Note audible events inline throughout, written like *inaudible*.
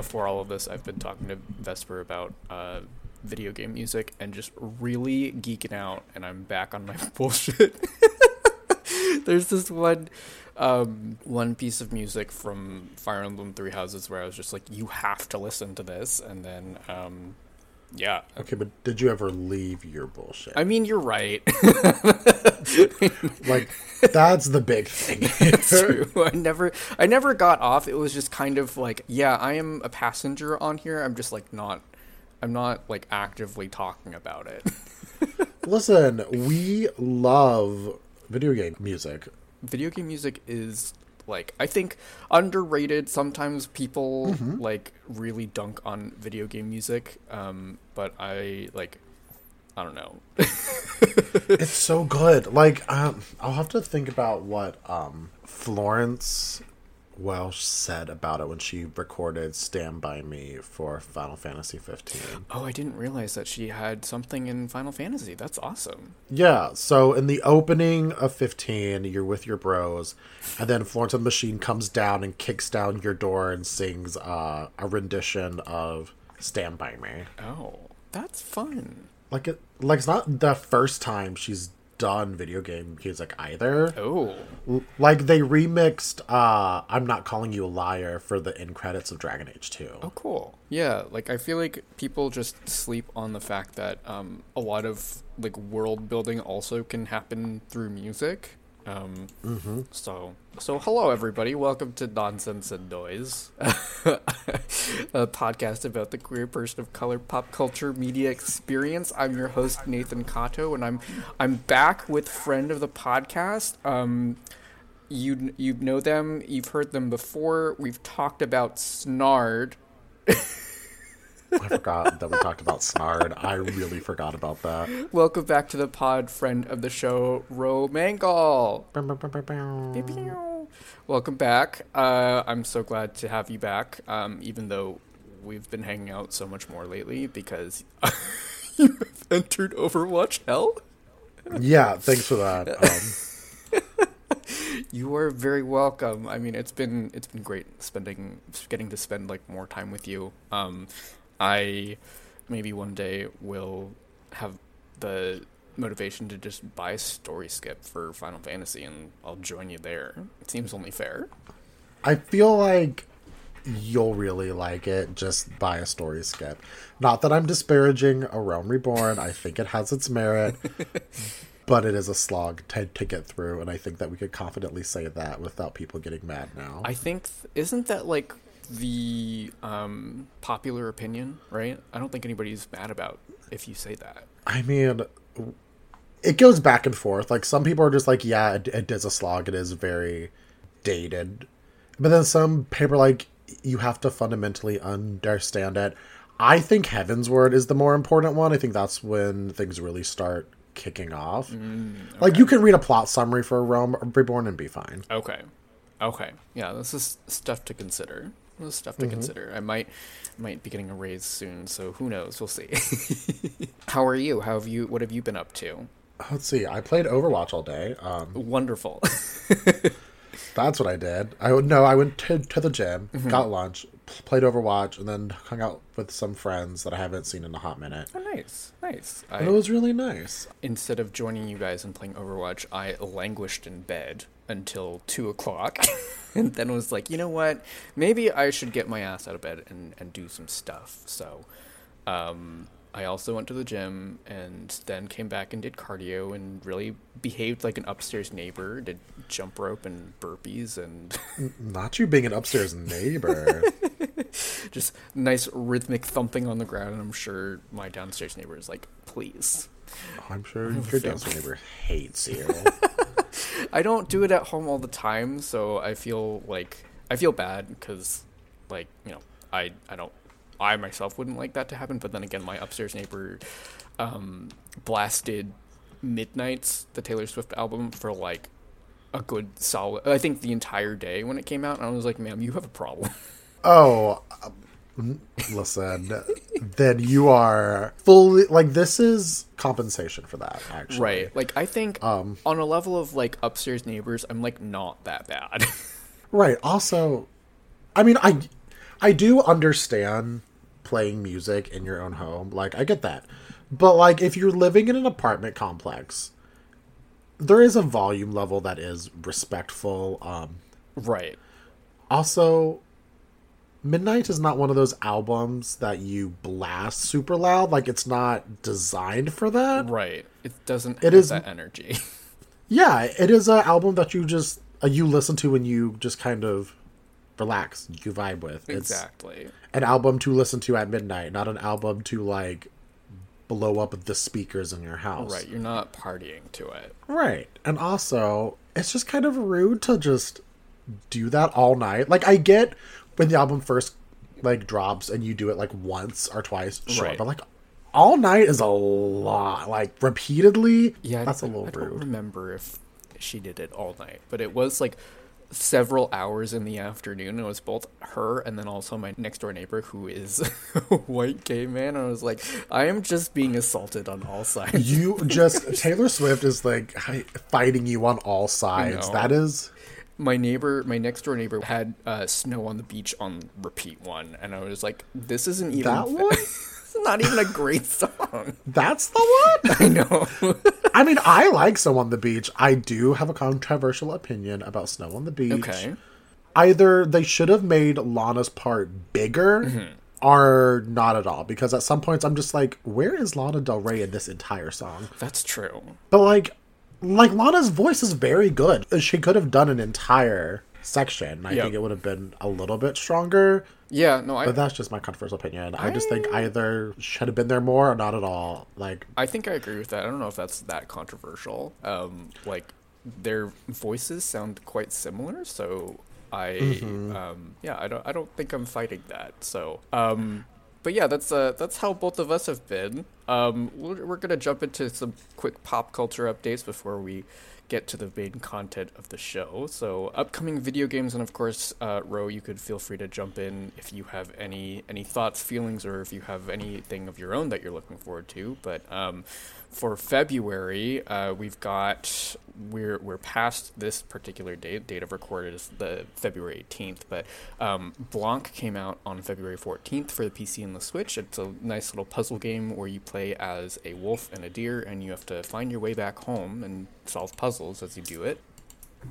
before all of this, I've been talking to Vesper about uh, video game music and just really geeking out, and I'm back on my *laughs* bullshit. *laughs* There's this one um, one piece of music from Fire Emblem Three Houses where I was just like, you have to listen to this, and then um, yeah. Okay, but did you ever leave your bullshit? I mean, you're right. *laughs* like that's the big thing. *laughs* it's true. I never, I never got off. It was just kind of like, yeah, I am a passenger on here. I'm just like not, I'm not like actively talking about it. *laughs* Listen, we love video game music. Video game music is like I think underrated. Sometimes people mm-hmm. like really dunk on video game music, um, but I like I don't know. *laughs* it's so good. Like um, I'll have to think about what um, Florence Welch said about it when she recorded "Stand by Me" for Final Fantasy 15. Oh, I didn't realize that she had something in Final Fantasy. That's awesome. Yeah. So in the opening of 15, you're with your bros, and then Florence and the Machine comes down and kicks down your door and sings uh, a rendition of "Stand by Me." Oh, that's fun. Like it, like it's not the first time she's done video game music either. Oh. Like they remixed uh I'm not calling you a liar for the end credits of Dragon Age 2. Oh cool. Yeah, like I feel like people just sleep on the fact that um a lot of like world building also can happen through music. Um, mm-hmm. So, so hello everybody. Welcome to Nonsense and Noise, *laughs* a podcast about the queer person of color pop culture media experience. I'm your host Nathan Kato, and I'm I'm back with friend of the podcast. Um, you you know them. You've heard them before. We've talked about Snard. *laughs* I forgot that we talked about Snard. I really forgot about that. Welcome back to the pod, friend of the show, Ro Mangle. Welcome back. Uh, I'm so glad to have you back, um, even though we've been hanging out so much more lately because *laughs* you have entered Overwatch Hell. Yeah, thanks for that. Um, *laughs* you are very welcome. I mean, it's been it's been great spending getting to spend like more time with you. Um, I maybe one day will have the motivation to just buy a story skip for Final Fantasy and I'll join you there. It seems only fair. I feel like you'll really like it. Just buy a story skip. Not that I'm disparaging A Realm Reborn. I think it has its merit. *laughs* but it is a slog to, to get through, and I think that we could confidently say that without people getting mad now. I think, isn't that like the um, popular opinion, right? I don't think anybody's mad about if you say that. I mean, it goes back and forth. Like some people are just like, yeah, it, it is a slog. It is very dated, but then some people are like, you have to fundamentally understand it. I think Heavensward is the more important one. I think that's when things really start kicking off. Mm, okay. Like you can read a plot summary for a Realm Reborn and be fine. Okay. Okay. Yeah, this is stuff to consider. Stuff to mm-hmm. consider. I might might be getting a raise soon, so who knows? We'll see. *laughs* How are you? How have you? What have you been up to? Let's see. I played Overwatch all day. Um, Wonderful. *laughs* that's what I did. I no, I went to, to the gym, mm-hmm. got lunch, played Overwatch, and then hung out with some friends that I haven't seen in a hot minute. Oh, nice, nice. I, it was really nice. Instead of joining you guys and playing Overwatch, I languished in bed until two o'clock, *laughs* and then was like, you know what? Maybe I should get my ass out of bed and and do some stuff. So, um, I also went to the gym and then came back and did cardio and really behaved like an upstairs neighbor. Did jump rope and burpees and *laughs* not you being an upstairs neighbor. *laughs* Just nice rhythmic thumping on the ground, and I'm sure my downstairs neighbor is like, "Please." I'm sure *laughs* your downstairs neighbor hates you. I don't do it at home all the time, so I feel like I feel bad because, like, you know, I I don't I myself wouldn't like that to happen. But then again, my upstairs neighbor um, blasted Midnights, the Taylor Swift album, for like a good solid. I think the entire day when it came out, and I was like, "Ma'am, you have a problem." *laughs* Oh, um, listen. then you are fully like this is compensation for that. Actually, right? Like I think um, on a level of like upstairs neighbors, I'm like not that bad. *laughs* right. Also, I mean, I I do understand playing music in your own home. Like I get that. But like if you're living in an apartment complex, there is a volume level that is respectful. Um Right. also Midnight is not one of those albums that you blast super loud. Like it's not designed for that. Right. It doesn't It have is- that energy. *laughs* Yeah, it is an album that you just uh, you listen to and you just kind of relax, you vibe with. It's exactly. an album to listen to at midnight, not an album to like blow up the speakers in your house. Right. You're not partying to it. Right. And also, it's just kind of rude to just do that all night. Like I get when the album first like drops and you do it like once or twice, sure, Right. but like all night is a lot. Like repeatedly, Yeah, that's a don't- little I don't rude. remember if she did it all night, but it was like several hours in the afternoon. It was both her and then also my next door neighbor, who is *laughs* a white gay man. I was like, I am just being assaulted on all sides. You *laughs* just Taylor Swift is like fighting you on all sides. That is my neighbor, my next door neighbor, had uh, "Snow on the Beach" on repeat one, and I was like, "This isn't even that one. *laughs* It's not even a great song." *laughs* That's the one. I know. *laughs* I mean, I like Snow on the Beach. I do have a controversial opinion about Snow on the Beach. okay. Either they should have made Lana's part bigger Mm-hmm. or not at all. Because at some points I'm just like, where is Lana Del Rey in this entire song? That's true. But like like Lana's voice is very good. She could have done an entire section. I Yep. think it would have been a little bit stronger. Yeah, no, I But that's just my controversial opinion. I just think either should have been there more or not at all. Like I think I agree with that. I don't know if that's that controversial. Um, like their voices sound quite similar, so I Mm-hmm. um, yeah, I don't I don't think I'm fighting that. So um, but yeah, that's uh that's how both of us have been. Um, we're, we're gonna jump into some quick pop culture updates before we get to the main content of the show. So upcoming video games, and of course, uh, Ro, you could feel free to jump in if you have any any thoughts, feelings, or if you have anything of your own that you're looking forward to. But um, for February, uh, we've got we're we're past this particular date. Date of record is the February 18th, but um, Blanc came out on February 14th for the PC and the Switch. It's a nice little puzzle game where you play as a wolf and a deer, and you have to find your way back home and solve puzzles as you do it,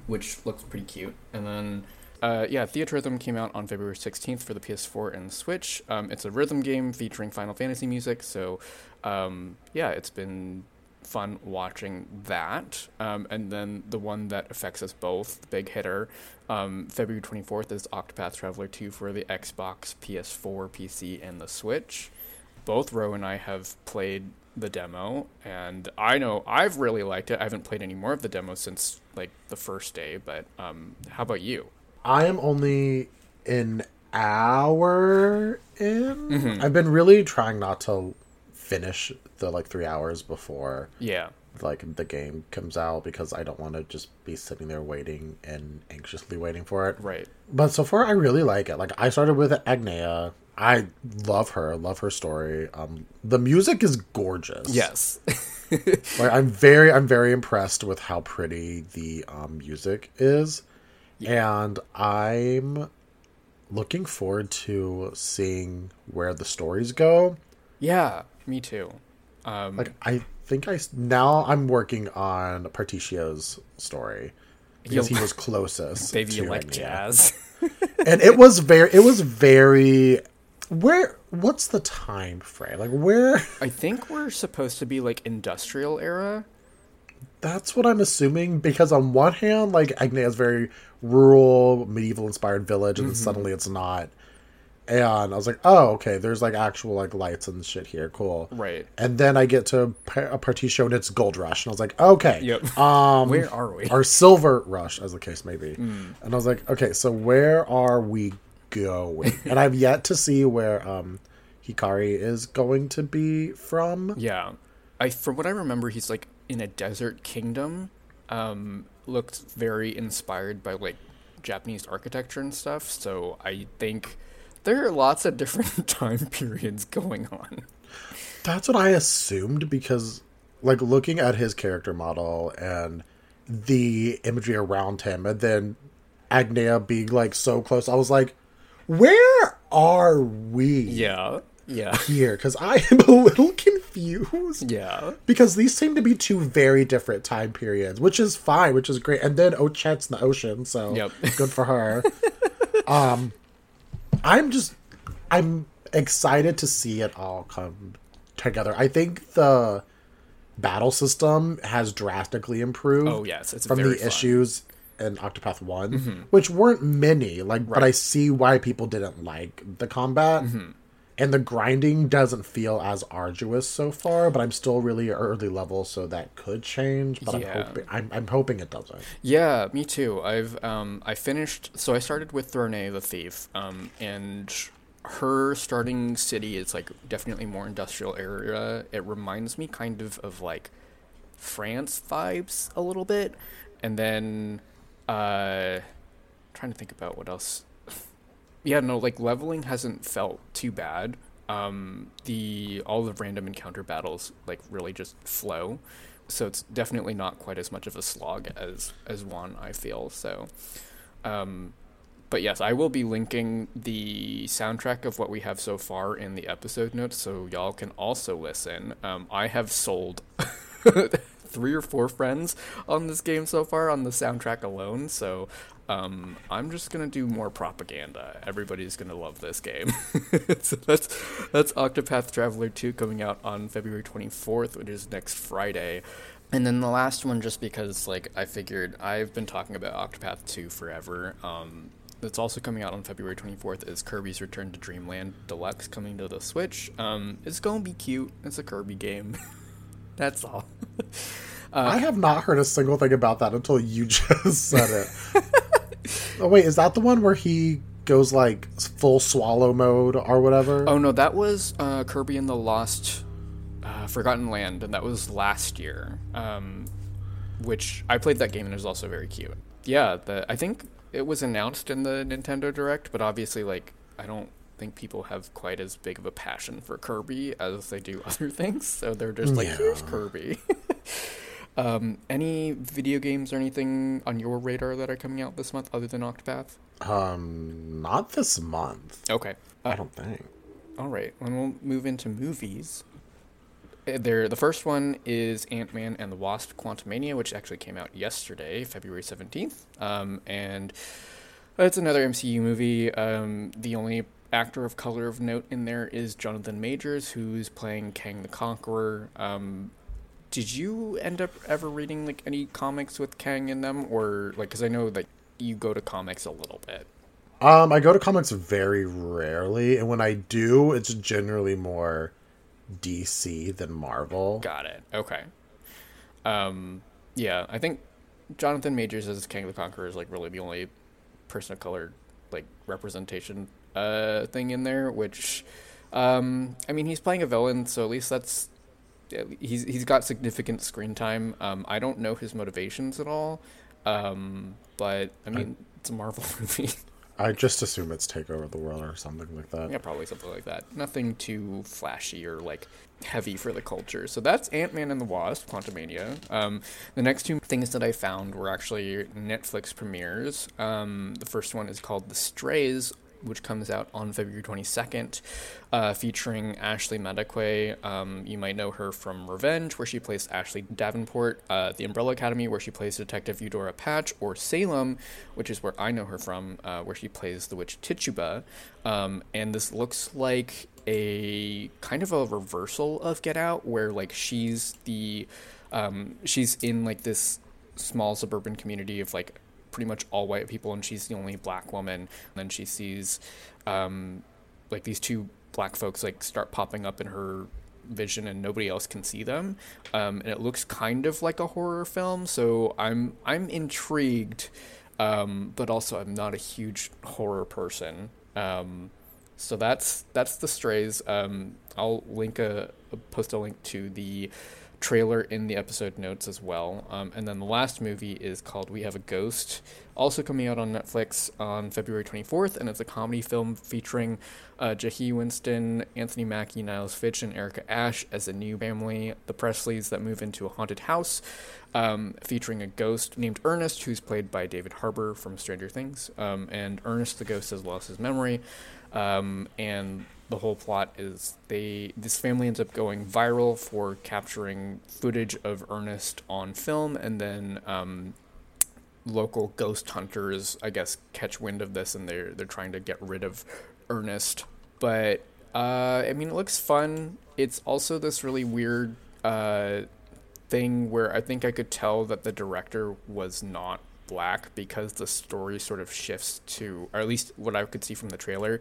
which looks pretty cute. And then uh, yeah, Theatrhythm came out on February 16th for the PS4 and Switch. Um, it's a rhythm game featuring Final Fantasy music, so um, yeah, it's been fun watching that. Um, and then the one that affects us both, the big hitter, um, February 24th is Octopath Traveler 2 for the Xbox, PS4, PC, and the Switch. Both Ro and I have played the demo, and I know I've really liked it. I haven't played any more of the demo since like the first day, but um, how about you? I am only an hour in. Mm-hmm. I've been really trying not to finish the like three hours before Yeah. like the game comes out because I don't want to just be sitting there waiting and anxiously waiting for it. Right. But so far, I really like it. Like I started with Agnea. I love her. Love her story. Um, the music is gorgeous. Yes. *laughs* Like I'm very, I'm very impressed with how pretty the um, music is, and I'm looking forward to seeing where the stories go. yeah. Me too. Um, Like I think I now I'm working on Partitio's story because he was closest. *laughs* baby, you like jazz. and it was very, it was very. Where? What's the time frame? Like where? I think we're supposed to be like industrial era. That's what I'm assuming because on one hand, like Agnea is very rural, medieval inspired village, and then suddenly it's not. And I was like, oh, okay, there's like actual like lights and shit here, cool. Right. And then I get to a a show and it's Gold Rush, and I was like, okay, Yep. *laughs* um, Where are we? or Silver Rush, as the case may be. And I was like, okay, so where are we going? and I've yet to see where um, Hikari is going to be from. Yeah. I from what I remember he's like in a desert kingdom. Um looked very inspired by like Japanese architecture and stuff, so I think there are lots of different *laughs* time periods going on. That's what I assumed because, like, looking at his character model and the imagery around him, and then Agnea being like so close, I was like, where are we Yeah. Yeah. here? Because I am a little confused. Yeah. Because these seem to be two very different time periods, which is fine, which is great. And then Ochette's in the ocean, so Yep. *laughs* good for her. um, I'm just, I'm excited to see it all come together. I think the battle system has drastically improved. Oh, yes, it's from the fun. Issues in Octopath One, which weren't many. Like, but I see why people didn't like the combat. Mm-hmm. And the grinding doesn't feel as arduous so far, but I'm still really early level, so that could change. But Yeah. I'm hoping I'm, I'm hoping it doesn't. Yeah, me too. I've um I finished so I started with Throné the thief. Um and her starting city is like definitely more industrial area. It reminds me kind of of like France vibes a little bit. And then uh trying to think about what else. Yeah, no, like leveling hasn't felt too bad. Um the all the random encounter battles like really just flow so it's definitely not quite as much of a slog as as one I feel. So, um, but yes, I will be linking the soundtrack of what we have so far in the episode notes, so y'all can also listen. Um, I have sold *laughs* three or four friends on this game so far on the soundtrack alone, so. Um, I'm just gonna do more propaganda. Everybody's gonna love this game. *laughs* so that's that's Octopath Traveler 2 coming out on February 24th, which is next Friday. And then the last one, just because like I figured I've been talking about Octopath 2 forever. Um, that's also coming out on February 24th is Kirby's Return to Dreamland Deluxe coming to the Switch. Um, it's gonna be cute. It's a Kirby game. *laughs* that's all. *laughs* I have not heard a single thing about that until you *laughs* just said it. oh wait, is that the one where he goes like full swallow mode or whatever? Oh no, that was uh, Kirby and the Lost uh, Forgotten Land, and that was last year. Um, which I played that game and it was also very cute. Yeah, the I think it was announced in the Nintendo Direct, but obviously, like, I don't think people have quite as big of a passion for Kirby as they do *laughs* other things. So they're just like, Yeah. here's Kirby. *laughs* um, any video games or anything on your radar that are coming out this month other than Octopath? Um, not this month. Okay. I don't think. All right, and we'll move into movies. Uh, There, the first one is Ant Man and the Wasp: Quantumania, which actually came out yesterday, February seventeenth. Um, and it's another MCU movie. Um, the only actor of color of note in there is Jonathan Majors, who's playing Kang the Conqueror. Um, did you end up ever reading like any comics with Kang in them, or like? Because I know that you go to comics a little bit. Um, I go to comics very rarely, and when I do, it's generally more DC than Marvel. Got it. Okay. Um, yeah, I think Jonathan Majors as Kang the Conqueror is like really the only person of color like representation uh thing in there. Which, um, I mean, he's playing a villain, so at least that's he's he's got significant screen time. Um, I don't know his motivations at all. Um, but I mean, it's a Marvel *laughs* movie. I just assume it's take over the world or something like that. Yeah, probably something like that. Nothing too flashy or like heavy for the culture. So that's Ant Man and the Wasp, Quantumania. Um, the next two things that I found were actually Netflix premieres. Um, the first one is called The Strays, which comes out on February 22nd, uh, featuring Ashley Madekwe. Um, you might know her from Revenge, where she plays Ashley Davenport, uh, The Umbrella Academy, where she plays Detective Eudora Patch, or Salem, which is where I know her from, uh, where she plays the witch Tituba. Um, and this looks like a kind of a reversal of Get Out, where like she's the um, she's in like this small suburban community of like pretty much all white people, and she's the only black woman. And then she sees um, like these two black folks like start popping up in her vision and nobody else can see them. Um, and it looks kind of like a horror film so i'm i'm intrigued um, but also i'm not a huge horror person. Um, so that's that's the strays. Um, i'll link a, post a link to the trailer in the episode notes as well. Um, and then the last movie is called We Have a Ghost, also coming out on Netflix on February 24th, and it's a comedy film featuring uh, Jahi Winston, Anthony Mackie, Niles Fitch, and Erica Ash as a new family, the Presleys, that move into a haunted house, um, featuring a ghost named Ernest, who's played by David Harbour from Stranger Things. Um, and Ernest the ghost has lost his memory. Um, and the whole plot is they this family ends up going viral for capturing footage of Ernest on film, and then um, local ghost hunters, I guess, catch wind of this, and they're they're trying to get rid of Ernest. But uh, I mean, it looks fun. It's also this really weird uh, thing where I think I could tell that the director was not black because the story sort of shifts to, or at least what I could see from the trailer,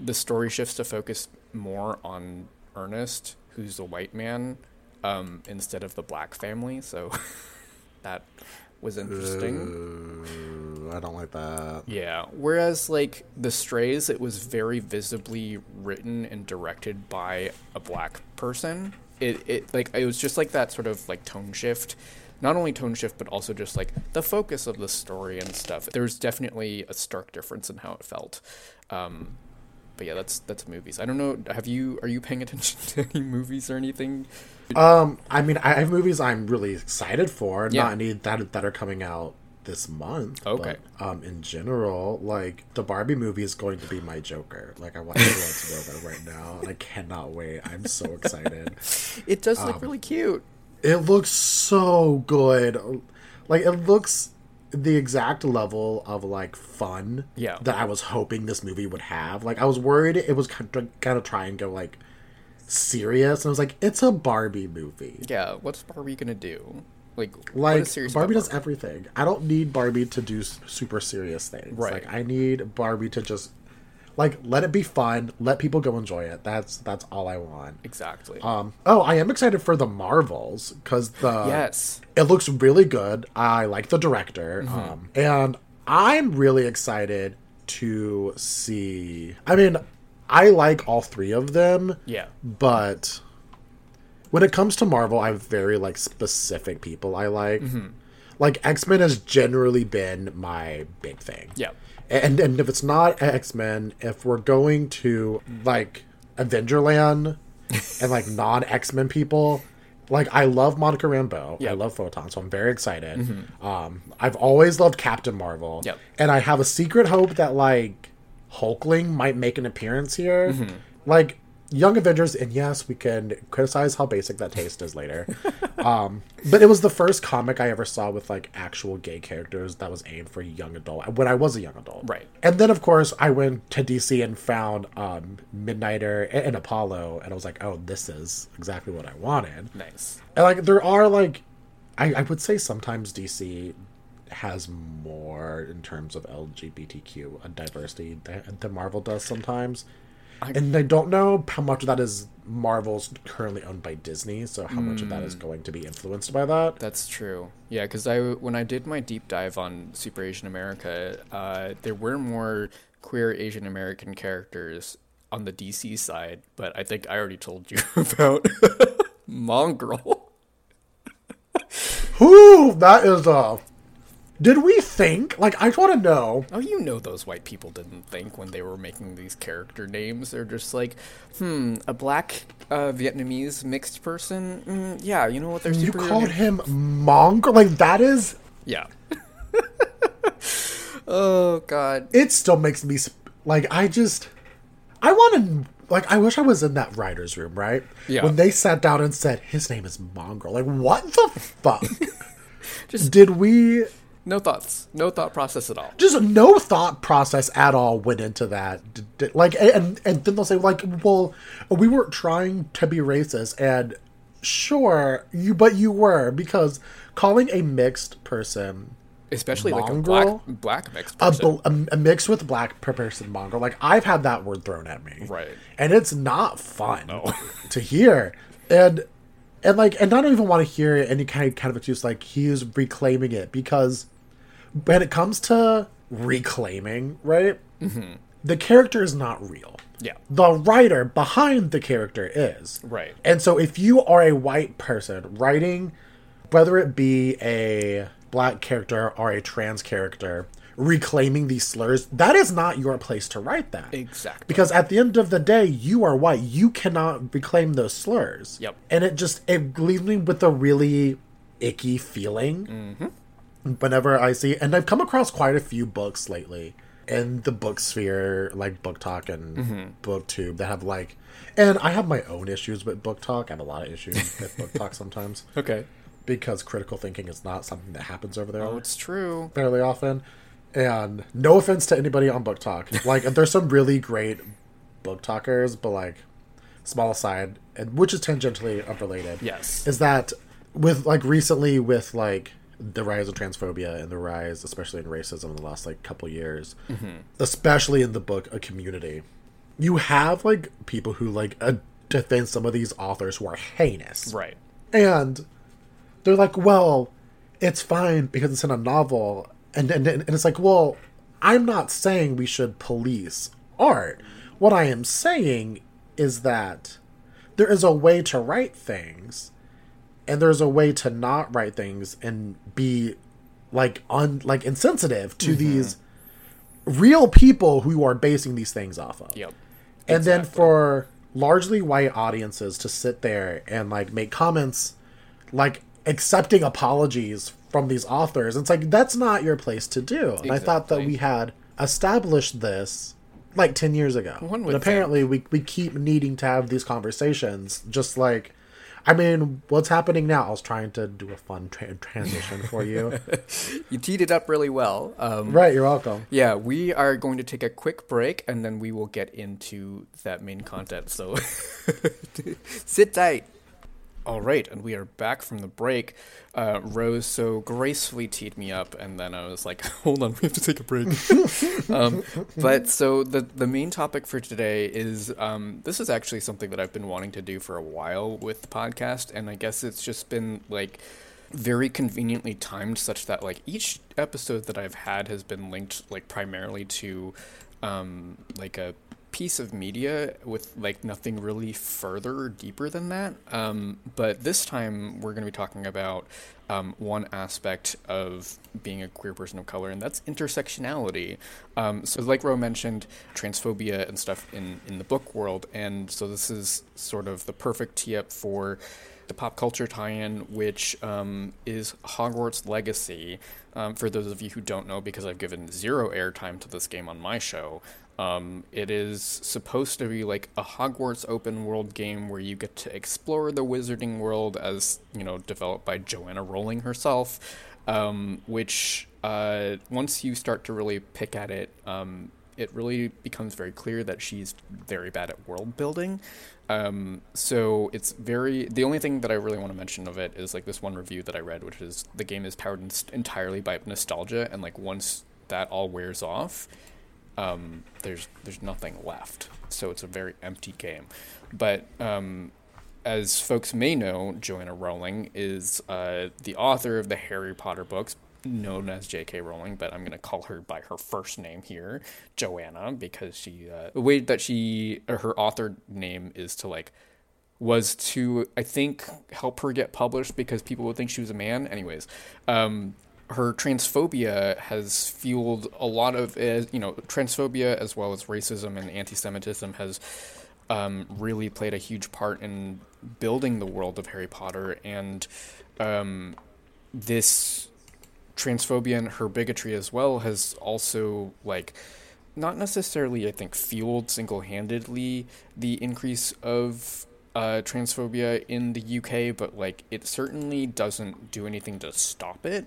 the story shifts to focus more on Ernest, who's the white man, um, instead of the black family. So *laughs* that was interesting. Uh, I don't like that. Yeah. Whereas like The Strays, it was very visibly written and directed by a black person. It it like it was just like that sort of like tone shift. Not only tone shift, but also just like the focus of the story and stuff. There's definitely a stark difference in how it felt. Um, but yeah, that's that's movies. I don't know. Have you are you paying *laughs* attention to any movies or anything? Um, I mean, I have movies I'm really excited for. Yeah. Not any that that are coming out this month. Okay. But, um, in general, like the Barbie movie is going to be my Joker. Like I want everyone to know that right now, and I cannot wait. I'm so excited. *laughs* It does Um, look really cute. It looks so good. Like it looks the exact level of like fun Yeah. that I was hoping this movie would have. Like I was worried it was kind of, kind of try and go like serious, and I was like, it's a Barbie movie. Yeah. What's Barbie gonna do? Like, Like is serious Barbie about does everything. I don't need Barbie to do super serious things. Right. Like I need Barbie to just like let it be fun, let people go enjoy it. That's that's all I want. Exactly. Um. Oh, I am excited for the Marvels because the yes. it looks really good. I like the director, Mm-hmm. um, and I'm really excited to see. I mean, I like all three of them, Yeah. but when it comes to Marvel, I have very like specific people I like. Mm-hmm. Like X Men has generally been my big thing. Yeah. And and if it's not X Men, if we're going to like Avengerland and like *laughs* non X Men people, like I love Monica Rambeau. Yeah. I love Photon, so I'm very excited. Um, I've always loved Captain Marvel. Yep. And I have a secret hope that like Hulkling might make an appearance here. Like Young Avengers, and yes, we can criticize how basic that taste is later. um, but it was the first comic I ever saw with like actual gay characters that was aimed for young adult when I was a young adult. Right. And then of course I went to DC and found um, Midnighter and, and Apollo, and I was like, oh, this is exactly what I wanted. Nice. And like there are like, I, I would say sometimes DC has more in terms of LGBTQ diversity than, than Marvel does sometimes. And I don't know how much of that is Marvel's currently owned by Disney, so how much of that is going to be influenced by that. That's true. Yeah, because I when I did my deep dive on Super Asian America, uh, there were more queer Asian American characters on the DC side, but I think I already told you *laughs* about *laughs* Mongrel. Whoo, that is uh Did we think like I want to know? Oh, you know those white people didn't think when they were making these character names. They're just like, hmm, a black uh, Vietnamese mixed person. Mm, yeah, you know what? They're You called him Mongrel, like that is. Yeah. *laughs* oh God. It still makes me sp- like I just. I want to like I wish I was in that writers' room, right? Yeah. When they sat down and said his name is Mongrel, like what the fuck? *laughs* Just- did we No thoughts. No thought process at all. just no thought process at all went into that like and and then they'll say like well we weren't trying to be racist and sure you but you were because calling a mixed person Especially like a Mongrel? black black mixed a, person. bl- a, a mix with black person mongrel like i've had that word thrown at me Right. and it's not fun *laughs* to hear and and like and i don't even want to hear any kind of, kind of excuse like he's reclaiming it because when it comes to reclaiming right the character is not real yeah. the writer behind the character is Right. and so if you are a white person writing, whether it be a black character or a trans character, reclaiming these slurs, that is not your place to write that. Exactly. Because at the end of the day, you are white. You cannot reclaim those slurs. Yep. And it just it leaves me with a really icky feeling Mm-hmm. Whenever I see and I've come across quite a few books lately in the book sphere, like BookTok and Mm-hmm. BookTube, that have like, and I have my own issues with BookTok. I have a lot of issues *laughs* with BookTok sometimes Okay. because critical thinking is not something that happens over there Oh, it's true. fairly often. And no offense to anybody on BookTok, *laughs* like there's some really great book talkers, but like small aside, and which is tangentially unrelated. Yes. is that with like recently with like the rise of transphobia and the rise, especially in racism, in the last like couple years, especially in the book A Community, you have like people who like uh, defend some of these authors who are heinous, Right. and they're like, well, it's fine because it's in a novel. And, and, and it's like, well, I'm not saying we should police art. What I am saying is that there is a way to write things and there's a way to not write things and be like un like insensitive to mm-hmm. these real people who are basing these things off of. Yep. and then for largely white audiences to sit there and like make comments like accepting apologies from these authors it's like that's not your place to do. And i thought that we had established this like 10 years ago. One but would apparently we, we keep needing to have these conversations just like i mean what's happening now i was trying to do a fun tra- transition for you *laughs* You teed it up really well. Um, right you're welcome Yeah, we are going to take a quick break and then we will get into that main content. So *laughs* sit tight. All right, and we are back from the break. Uh, Rose so gracefully teed me up, and then I was like, *laughs* "Hold on, we have to take a break." *laughs* um, but so the the main topic for today is um, this is actually something that I've been wanting to do for a while with the podcast, and I guess it's just been like very conveniently timed such that like each episode that I've had has been linked like primarily to um like a piece of media with like nothing really further or deeper than that. Um but this time we're going to be talking about um, one aspect of being a queer person of color, and that's intersectionality. Um, so, like Ro mentioned, transphobia and stuff in, in the book world, and so this is sort of the perfect tee up for the pop culture tie-in, which um, is Hogwarts Legacy. Um, for those of you who don't know, because I've given zero airtime to this game on my show, um, it is supposed to be like a Hogwarts open world game where you get to explore the wizarding world as you know developed by Joanna Rowling herself. Um, which uh, once you start to really pick at it, um, it really becomes very clear that she's very bad at world building. Um, so it's very the only thing that I really want to mention of it is like this one review that I read, which is the game is powered in- entirely by nostalgia, and like once that all wears off, um, there's there's nothing left. So it's a very empty game. But um, as folks may know, Joanna Rowling is uh, the author of the Harry Potter books, known as J.K. Rowling, but I'm going to call her by her first name here, Joanna, because she uh, the way that she her author name is to like was to I think help her get published because people would think she was a man. Anyways, um, her transphobia has fueled a lot of you know transphobia as well as racism and anti-Semitism has um, really played a huge part in building the world of Harry Potter and um, this transphobia and her bigotry as well has also like not necessarily I think fueled single-handedly the increase of uh, transphobia in the UK, but like it certainly doesn't do anything to stop it.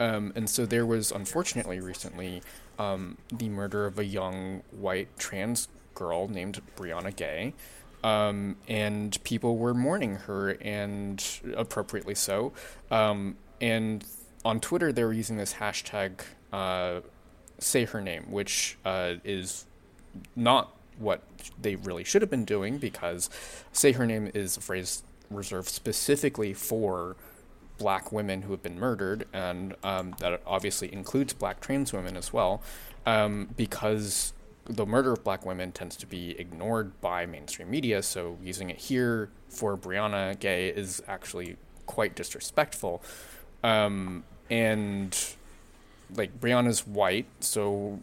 Um, and so there was unfortunately recently um, the murder of a young white trans girl named Brianna Ghey. Um, and people were mourning her, and appropriately so. Um, and on Twitter, they were using this hashtag uh, "say her name," which uh, is not what they really should have been doing because "say her name" is a phrase reserved specifically for black women who have been murdered, and um, that obviously includes black trans women as well, um, because the murder of black women tends to be ignored by mainstream media. So using it here for Brianna Ghey is actually quite disrespectful. Um, and like Brianna's white, so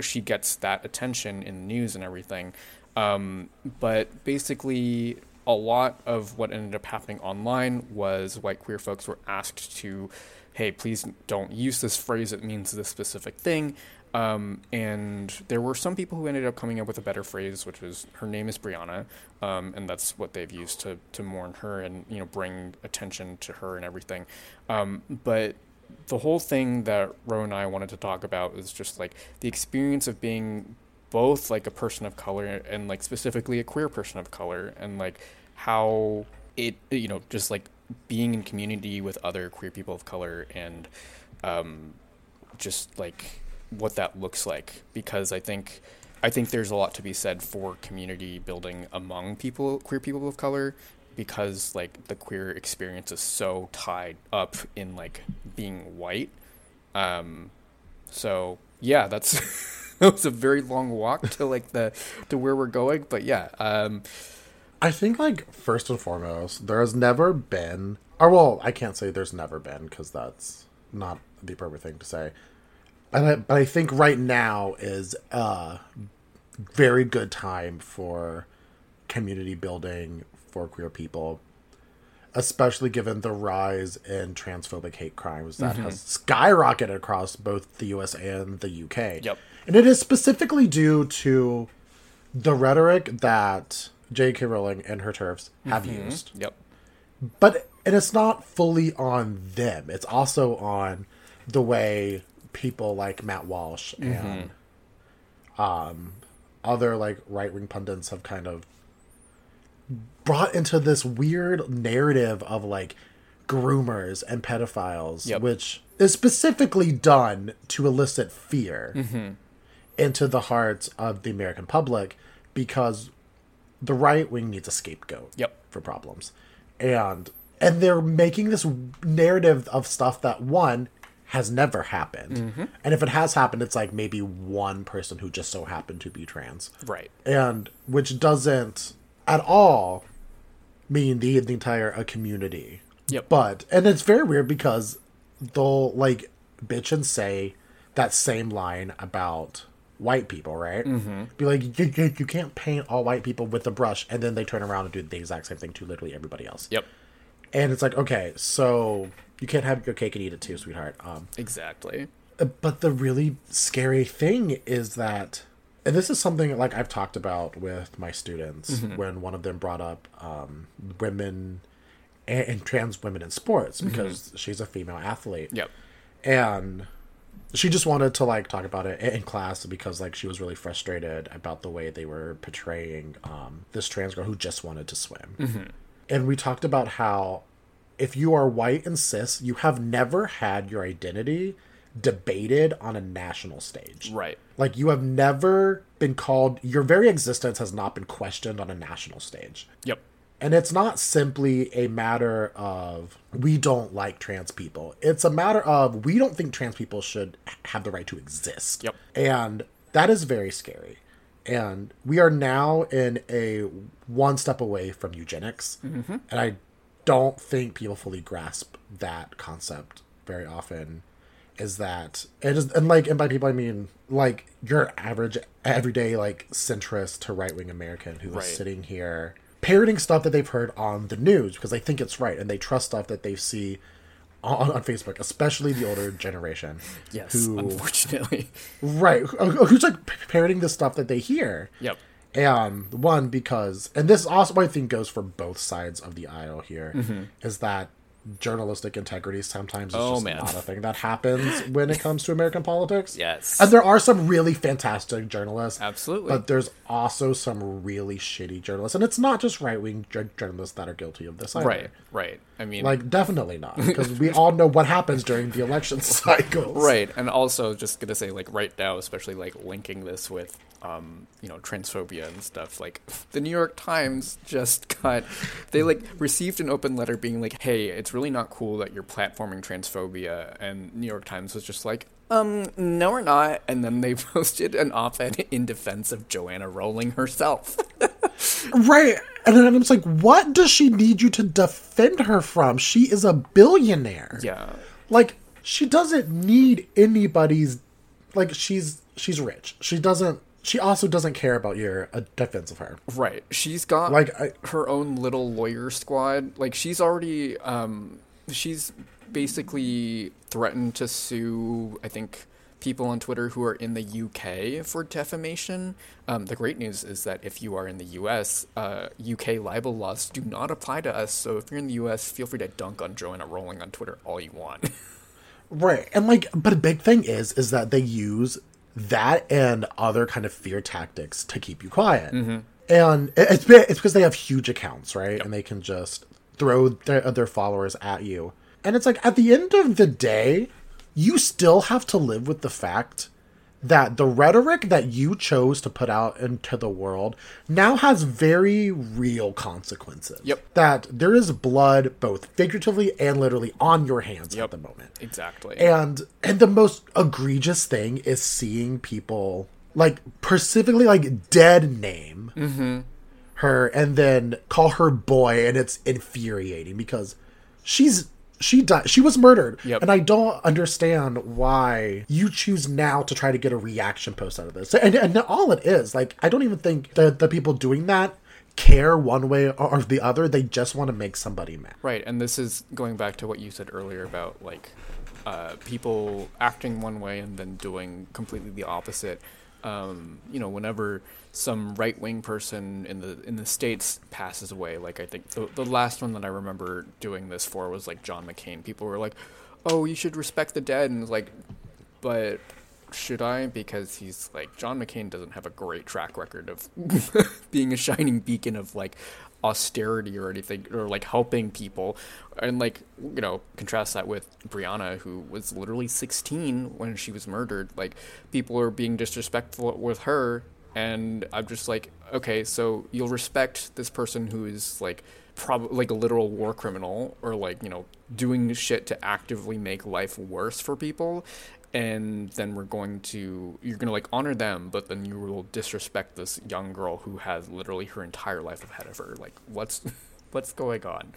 she gets that attention in the news and everything. Um, but basically, a lot of what ended up happening online was white queer folks were asked to, hey, please don't use this phrase, it means this specific thing. Um, and there were some people who ended up coming up with a better phrase, which was her name is Brianna, um, and that's what they've used to to mourn her and you know bring attention to her and everything. Um, but the whole thing that Ro and I wanted to talk about is just like the experience of being both like a person of color and like specifically a queer person of color and like how it you know just like being in community with other queer people of color and um, just like what that looks like because I think I think there's a lot to be said for community building among people queer people of color because like the queer experience is so tied up in like being white. Um, so yeah, that's *laughs* *laughs* that was a very long walk to like the to where we're going, but yeah. Um, I think like first and foremost, there has never been, or well, I can't say there's never been because that's not the appropriate thing to say. But I, but I think right now is a very good time for community building for queer people, especially given the rise in transphobic hate crimes that has skyrocketed across both the US and the UK. Yep. And it is specifically due to the rhetoric that J.K. Rowling and her TERFs have mm-hmm. used. yep. But and it's not fully on them. It's also on the way people like Matt Walsh mm-hmm. and um other like right wing pundits have kind of brought into this weird narrative of like groomers and pedophiles, Yep. which is specifically done to elicit fear mm-hmm. Into the hearts of the American public because the right wing needs a scapegoat Yep. for problems. And and they're making this narrative of stuff that one has never happened. Mm-hmm. And if it has happened it's like maybe one person who just so happened to be trans Right. and which doesn't at all mean the, the entire a community. Yep. But and it's very weird because they'll like bitch and say that same line about white people, right? Mm-hmm. Be like, you, you, you can't paint all white people with a brush, and then they turn around and do the exact same thing to literally everybody else. Yep. And it's like, okay, so you can't have your cake and eat it too, sweetheart. Um, Exactly. but the really scary thing is that and this is something like i've talked about with my students when one of them brought up um, women and, and trans women in sports because she's a female athlete Yep. and she just wanted to like talk about it in class because like she was really frustrated about the way they were portraying um, this trans girl who just wanted to swim and we talked about how if you are white and cis you have never had your identity debated on a national stage Right. like you have never been called your very existence has not been questioned on a national stage Yep. And it's not simply a matter of we don't like trans people. It's a matter of we don't think trans people should have the right to exist. Yep. And that is very scary. And we are now in a one step away from eugenics. Mm-hmm. And I don't think people fully grasp that concept very often. Is that it is and like and by people I mean like your average everyday like centrist to right wing American who is Right. sitting here parroting stuff that they've heard on the news because they think it's right and they trust stuff that they see on, on Facebook, especially the older generation. Yes. Who Unfortunately. right uh, who's like parroting the stuff that they hear. Yep. And one because and this also I think goes for both sides of the aisle here mm-hmm. is that journalistic integrity sometimes is. Oh, just man. not a thing that happens when it comes to American politics. *laughs* Yes. And there are some really fantastic journalists. Absolutely. But there's also some really shitty journalists. And it's not just right wing journalists that are guilty of this either. Right. Right. I mean. Like, definitely not. *laughs* Because we all know what happens during the election *laughs* cycles. Right, and also just gonna say like right now, especially like linking this with um, you know transphobia and stuff. Like the New York Times just *laughs* got they like received an open letter being like, "Hey, it's really not cool that you're platforming transphobia," and New York Times was just like. Um, no, we're not. And then they *laughs* posted an op-ed in defense of Joanna Rowling herself. *laughs* Right. And then I'm just like, what does she need you to defend her from? She is a billionaire. yeah, Like, she doesn't need anybody's like she's she's rich. She doesn't she also doesn't care about your uh, defense of her. Right. She's got Like, I- her own little lawyer squad. Like she's already um she's basically threatened to sue I think people on Twitter who are in the UK for defamation. Um, the great news is that if you are in the US, uh, UK libel laws do not apply to us. So if you're in the US, feel free to dunk on Joanna Rowling on Twitter all you want. *laughs* Right. And like but a big thing is is that they use that and other kind of fear tactics to keep you quiet. Mm-hmm. And it's it's because they have huge accounts, right? And they can just throw their their followers at you. And it's like at the end of the day, you still have to live with the fact that the rhetoric that you chose to put out into the world now has very real consequences. Yep. That there is blood both figuratively and literally on your hands Yep. at the moment. exactly. And and the most egregious thing is seeing people like specifically like dead name mm-hmm. her and then call her boy and it's infuriating because she's she died she was murdered. Yep. and i don't understand why you choose now to try to get a reaction post out of this. And, and all it is like i don't even think the, the people doing that care one way or the other. They just want to make somebody mad. Right, and this is going back to what you said earlier about like uh, people acting one way and then doing completely the opposite. Um, you know, whenever some right wing person in the in the states passes away, like I think the the last one that I remember doing this for was like John McCain. People were like, "Oh, you should respect the dead," and like, but should I? Because he's like John McCain doesn't have a great track record of *laughs* being a shining beacon of like austerity or anything or like helping people. And like you know contrast that with Brianna who was literally 16 when she was murdered. Like people are being disrespectful with her and I'm just like okay so you'll respect this person who is like probably like a literal war criminal or like you know doing shit to actively make life worse for people and then we're going to you're going to like honor them but then you will disrespect this young girl who has literally her entire life ahead of her. Like what's *laughs* what's going on?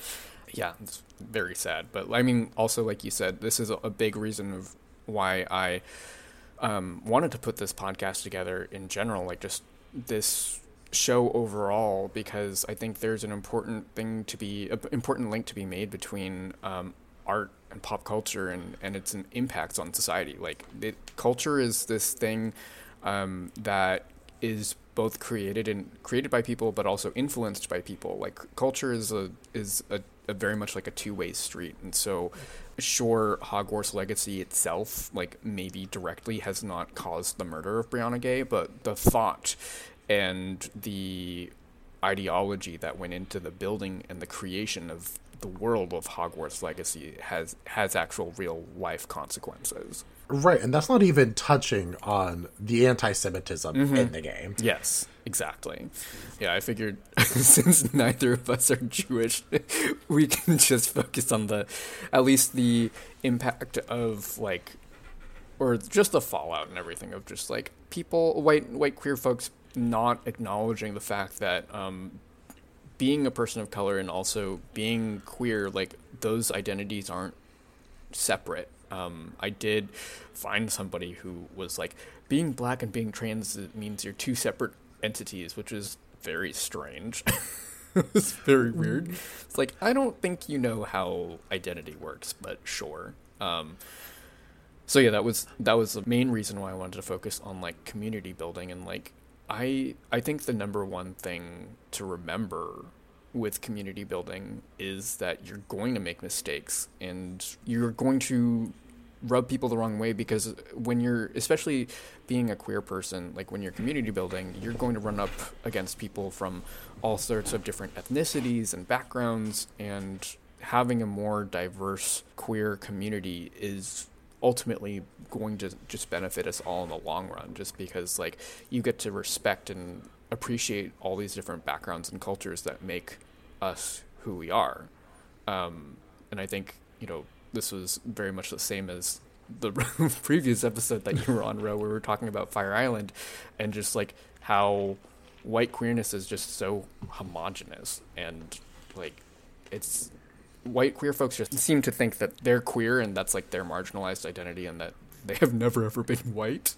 Yeah it's very sad but i mean also like you said this is a, big reason of why i um, wanted to put this podcast together in general like just this show overall because i think there's an important thing to be an important link to be made between um, art and pop culture and, and its impacts on society. Like it, culture is this thing um, that is both created and created by people, but also influenced by people. Like culture is a is a, a very much like a two way street, and so sure, Hogwarts Legacy itself, like maybe directly, has not caused the murder of Brianna Ghey, but the thought and the ideology that went into the building and the creation of the world of Hogwarts Legacy has has actual real life consequences. right and that's not even touching on the anti-semitism in the game Yes, exactly. Yeah, I figured *laughs* since neither of us are Jewish, *laughs* we can just focus on the at least the impact of like or just the fallout and everything of just like people white white queer folks not acknowledging the fact that um being a person of color and also being queer like those identities aren't separate. Um, I did find somebody who was like, being black and being trans means you're two separate entities, which is very strange. *laughs* it's very weird. It's like I don't think you know how identity works, but sure. Um, so yeah, that was that was the main reason why I wanted to focus on like community building and like I I think the number one thing to remember with community building is that you're going to make mistakes and you're going to rub people the wrong way because when you're especially being a queer person like when you're community building you're going to run up against people from all sorts of different ethnicities and backgrounds and having a more diverse queer community is ultimately going to just benefit us all in the long run just because like you get to respect and appreciate all these different backgrounds and cultures that make us who we are. Um, and i think you know this was very much the same as the *laughs* previous episode that you were on Ro, where we were talking about fire island and just like how white queerness is just so homogenous and like it's white queer folks just seem to think that they're queer and that's like their marginalized identity and that they have never ever been white.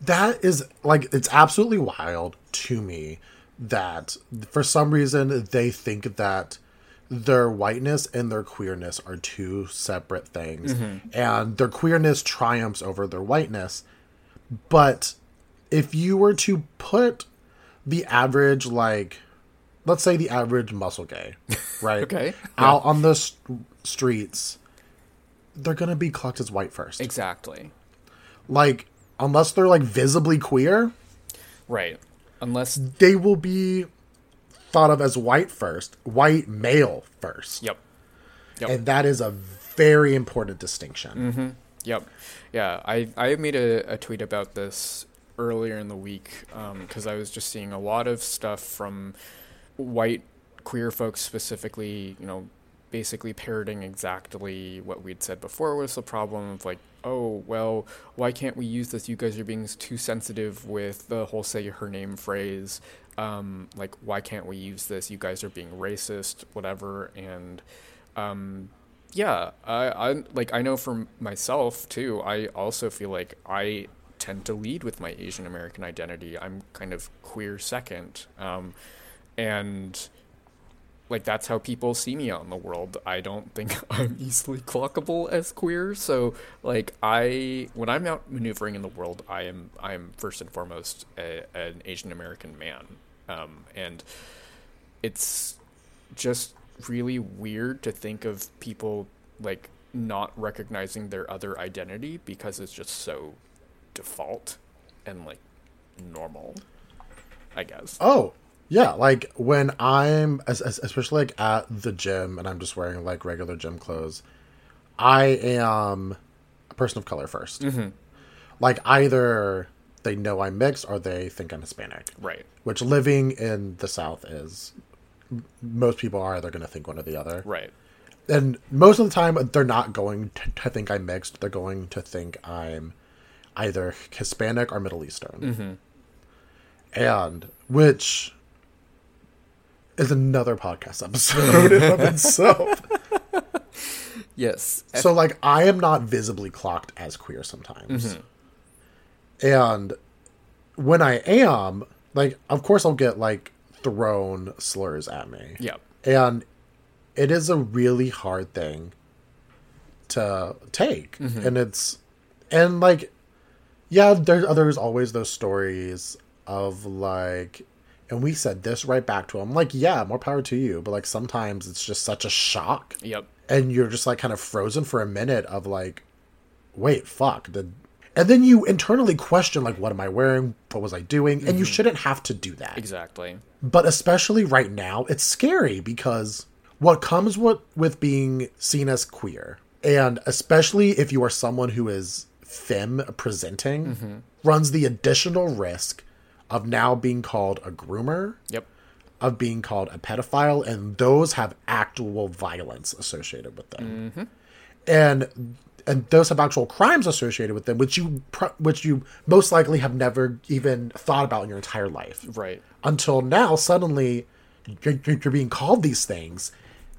that is like it's absolutely wild to me that for some reason they think that their whiteness and their queerness are two separate things, mm-hmm. and their queerness triumphs over their whiteness. But if you were to put the average, like, let's say the average muscle gay, right? *laughs* Okay. Out on the s- streets, they're gonna be clocked as white first. Exactly. Like, unless they're like visibly queer, Right. Unless. they will be thought of as white first, white male first. Yep. Yep. And that is a very important distinction. Mm-hmm. Yep. Yeah, I, I made a, a tweet about this earlier in the week um, because I was just seeing a lot of stuff from white queer folks specifically, you know, basically parroting exactly what we'd said before was the problem of like, oh, well, why can't we use this? You guys are being too sensitive with the whole say her name phrase. Um, like, why can't we use this? You guys are being racist, whatever. And um, yeah, I, I like I know for myself too. I also feel like I tend to lead with my Asian American identity. I'm kind of queer second, um, and like that's how people see me out in the world. I don't think *laughs* I'm easily clockable as queer. So like I when I'm out maneuvering in the world, I am I am first and foremost a, an Asian American man, um, and it's just really weird to think of people like not recognizing their other identity because it's just so default and like normal i guess Oh, yeah. Like when I'm, es- es- especially like at the gym and I'm just wearing like regular gym clothes, I am a person of color 1st mm-hmm. Like either they know I'm mixed or they think I'm Hispanic. right Which living in the South is, most people are either going to think one or the other. right and most of the time they're not going to, to think I'm mixed. They're going to think I'm either Hispanic or Middle Eastern, mm-hmm. and which is another podcast episode *laughs* in of itself. yes So like I am not visibly clocked as queer sometimes. Mm-hmm. And when I am, like of course I'll get like thrown slurs at me. yeah and it is a really hard thing to take mm-hmm. and it's and like yeah there's there's always those stories of like and we said this right back to him like yeah more power to you. But like sometimes it's just such a shock. Yep. And you're just like kind of frozen for a minute of like wait fuck. Did and then you internally question like what am i wearing? What was i doing? And you mm-hmm. shouldn't have to do that. Exactly. But especially right now, it's scary because what comes with, with being seen as queer, and especially if you are someone who is femme presenting, mm-hmm. runs the additional risk of now being called a groomer, yep. of being called a pedophile, and those have actual violence associated with them. Mm-hmm. And and those have actual crimes associated with them, which you which you most likely have never even thought about in your entire life. Right. Until now suddenly you're, you're you're being called these things.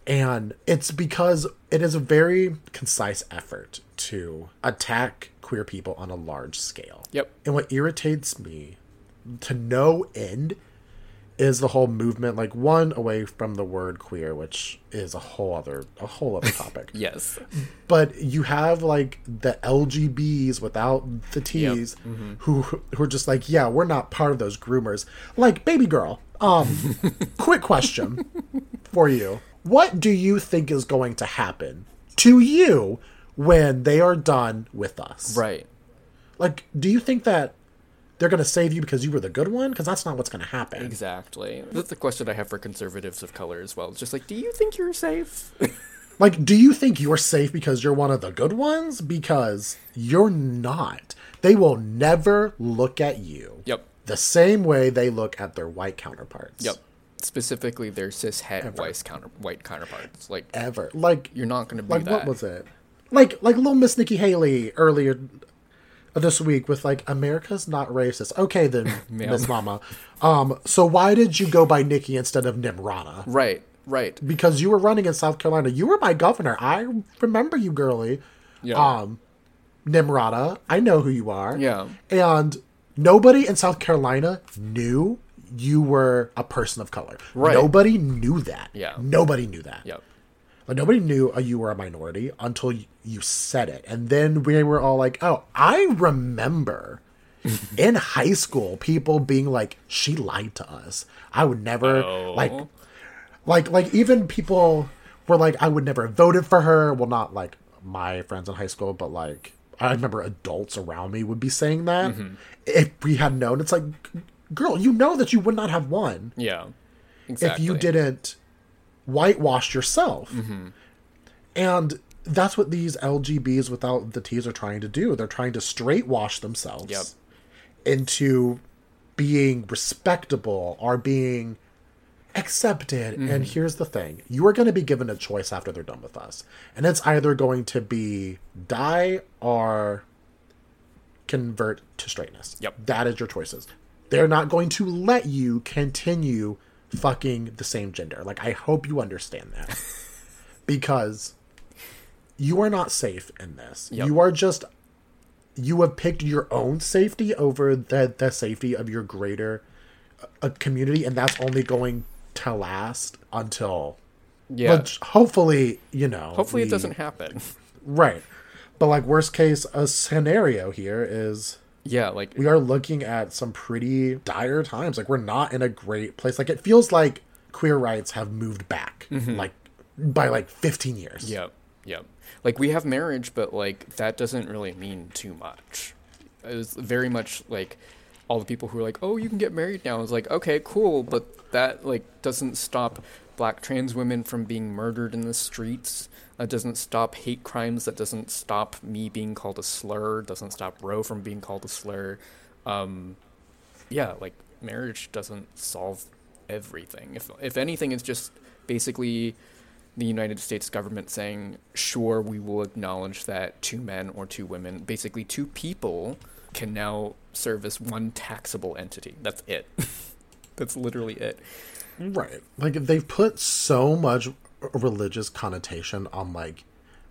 And it's because it is a very concise effort to attack queer people on a large scale. Yep. And what irritates me to no end is the whole movement like one away from the word queer which is a whole other a whole other *laughs* topic. Yes. But you have like the LGBs without the T's who who are just like, yeah, we're not part of those groomers. Like, baby girl, um, *laughs* quick question for you: What do you think is going to happen to you when they are done with us? right. Like, do you think that they're going to save you because you were the good one? Because that's not what's going to happen. exactly that's the question i have for conservatives of color as well it's just like do you think you're safe *laughs* Like, do you think you're safe because you're one of the good ones? Because you're not. They will never look at you yep the same way they look at their white counterparts. yep specifically their cis het white counter white counterparts like Ever. Like, you're not going to be like that what was it? Like, like little Miss Nikki Haley earlier this week with like America's not racist. Okay then, *laughs* Miss Mama. Um, so why did you go by Nikki instead of Nimrata? right right Because you were running in South Carolina. You were my governor. I remember you, girly. yeah Um, Nimrata, I know who you are. Yeah. And nobody in South Carolina knew you were a person of color. Right. Nobody knew that. Yeah. Nobody knew that. Yep. Like nobody knew you were a minority until you, said it, and then we were all like, "Oh, I remember." *laughs* in high school, people being like, "She lied to us." I would never Oh. like, like, like even people were like, "I would never have voted for her." Well, not like my friends in high school, but like I remember adults around me would be saying that. Mm-hmm. If we had known, it's like, girl, you know that you would not have won Yeah. Exactly. if you didn't whitewash yourself. And that's what these LGBs without the T's are trying to do. They're trying to straight wash themselves Yep. into being respectable or being accepted. Mm-hmm. And here's the thing you are going to be given a choice after they're done with us. And it's either going to be die or convert to straightness. Yep. That is your choices. They're not going to let you continue fucking the same gender. Like, I hope you understand that. *laughs* because you are not safe in this. Yep. You are just. You have picked your own safety over the, the safety of your greater uh, community, and that's only going to last until. Yeah. But hopefully, you know. Hopefully, it doesn't happen. Right. But, like, worst case a scenario here is yeah. Like. we are looking at some pretty dire times. Like we're not in a great place. Like it feels like queer rights have moved back, mm-hmm. like by like fifteen years. Yep. Yep. Like we have marriage, but like that doesn't really mean too much. It was very much like all the people who are like, "Oh, you can get married now." It's like, okay, cool, but that like doesn't stop black trans women from being murdered in the streets. That doesn't stop hate crimes. That doesn't stop me being called a slur. Doesn't stop Ro from being called a slur. Um, yeah, like marriage doesn't solve everything. If if anything, it's just basically the United States government saying, "Sure, we will acknowledge that two men or two women, basically two people, can now serve as one taxable entity." That's it. *laughs* That's literally it. Right. Like they've put so much religious connotation on like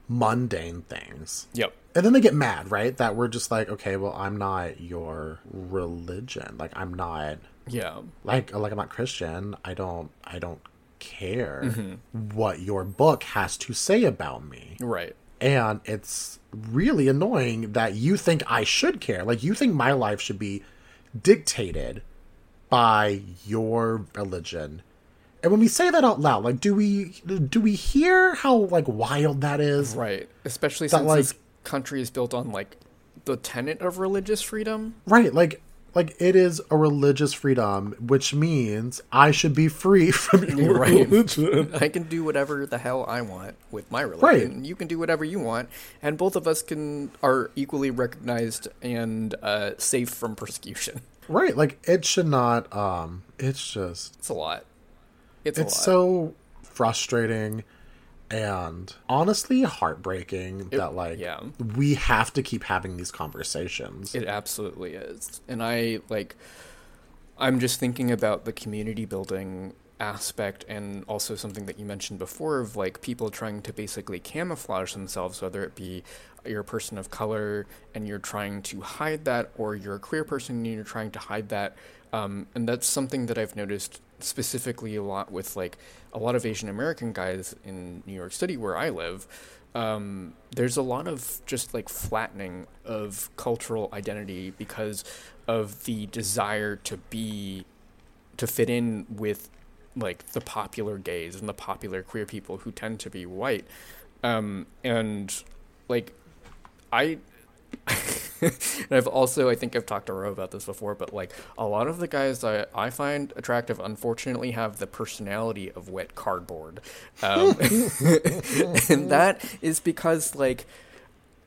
mundane things. Yep. And then they get mad, right? That we're just like, okay, well, I'm not your religion. Like I'm not Yeah. like like I'm not Christian. I don't I don't care Mm-hmm. what your book has to say about me. Right. And it's really annoying that you think I should care. Like you think my life should be dictated by your religion. And when we say that out loud, like do we do we hear how like wild that is? Right. Especially That, since like- this country is built on like the tenet of religious freedom. Right, like like it is a religious freedom, which means I should be free *laughs* from *laughs* your Right. religion. I can do whatever the hell I want with my religion. Right. You can do whatever you want, and both of us can are equally recognized and uh, safe from persecution. Right, like it should not um it's just It's a lot. It's, it's so frustrating and honestly heartbreaking that like yeah. we have to keep having these conversations. It absolutely is. And I like I'm just thinking about the community building aspect and also something that you mentioned before of like people trying to basically camouflage themselves whether it be you're a person of color and you're trying to hide that or you're a queer person and you're trying to hide that um, and that's something that I've noticed specifically a lot with like a lot of Asian American guys in New York City where I live um, there's a lot of just like flattening of cultural identity because of the desire to be to fit in with like the popular gays and the popular queer people who tend to be white. Um, and like i *laughs* *laughs* and I've also I think I've talked to Ro about this before, but like a lot of the guys I, I find attractive unfortunately have the personality of wet cardboard. Um, *laughs* and that is because like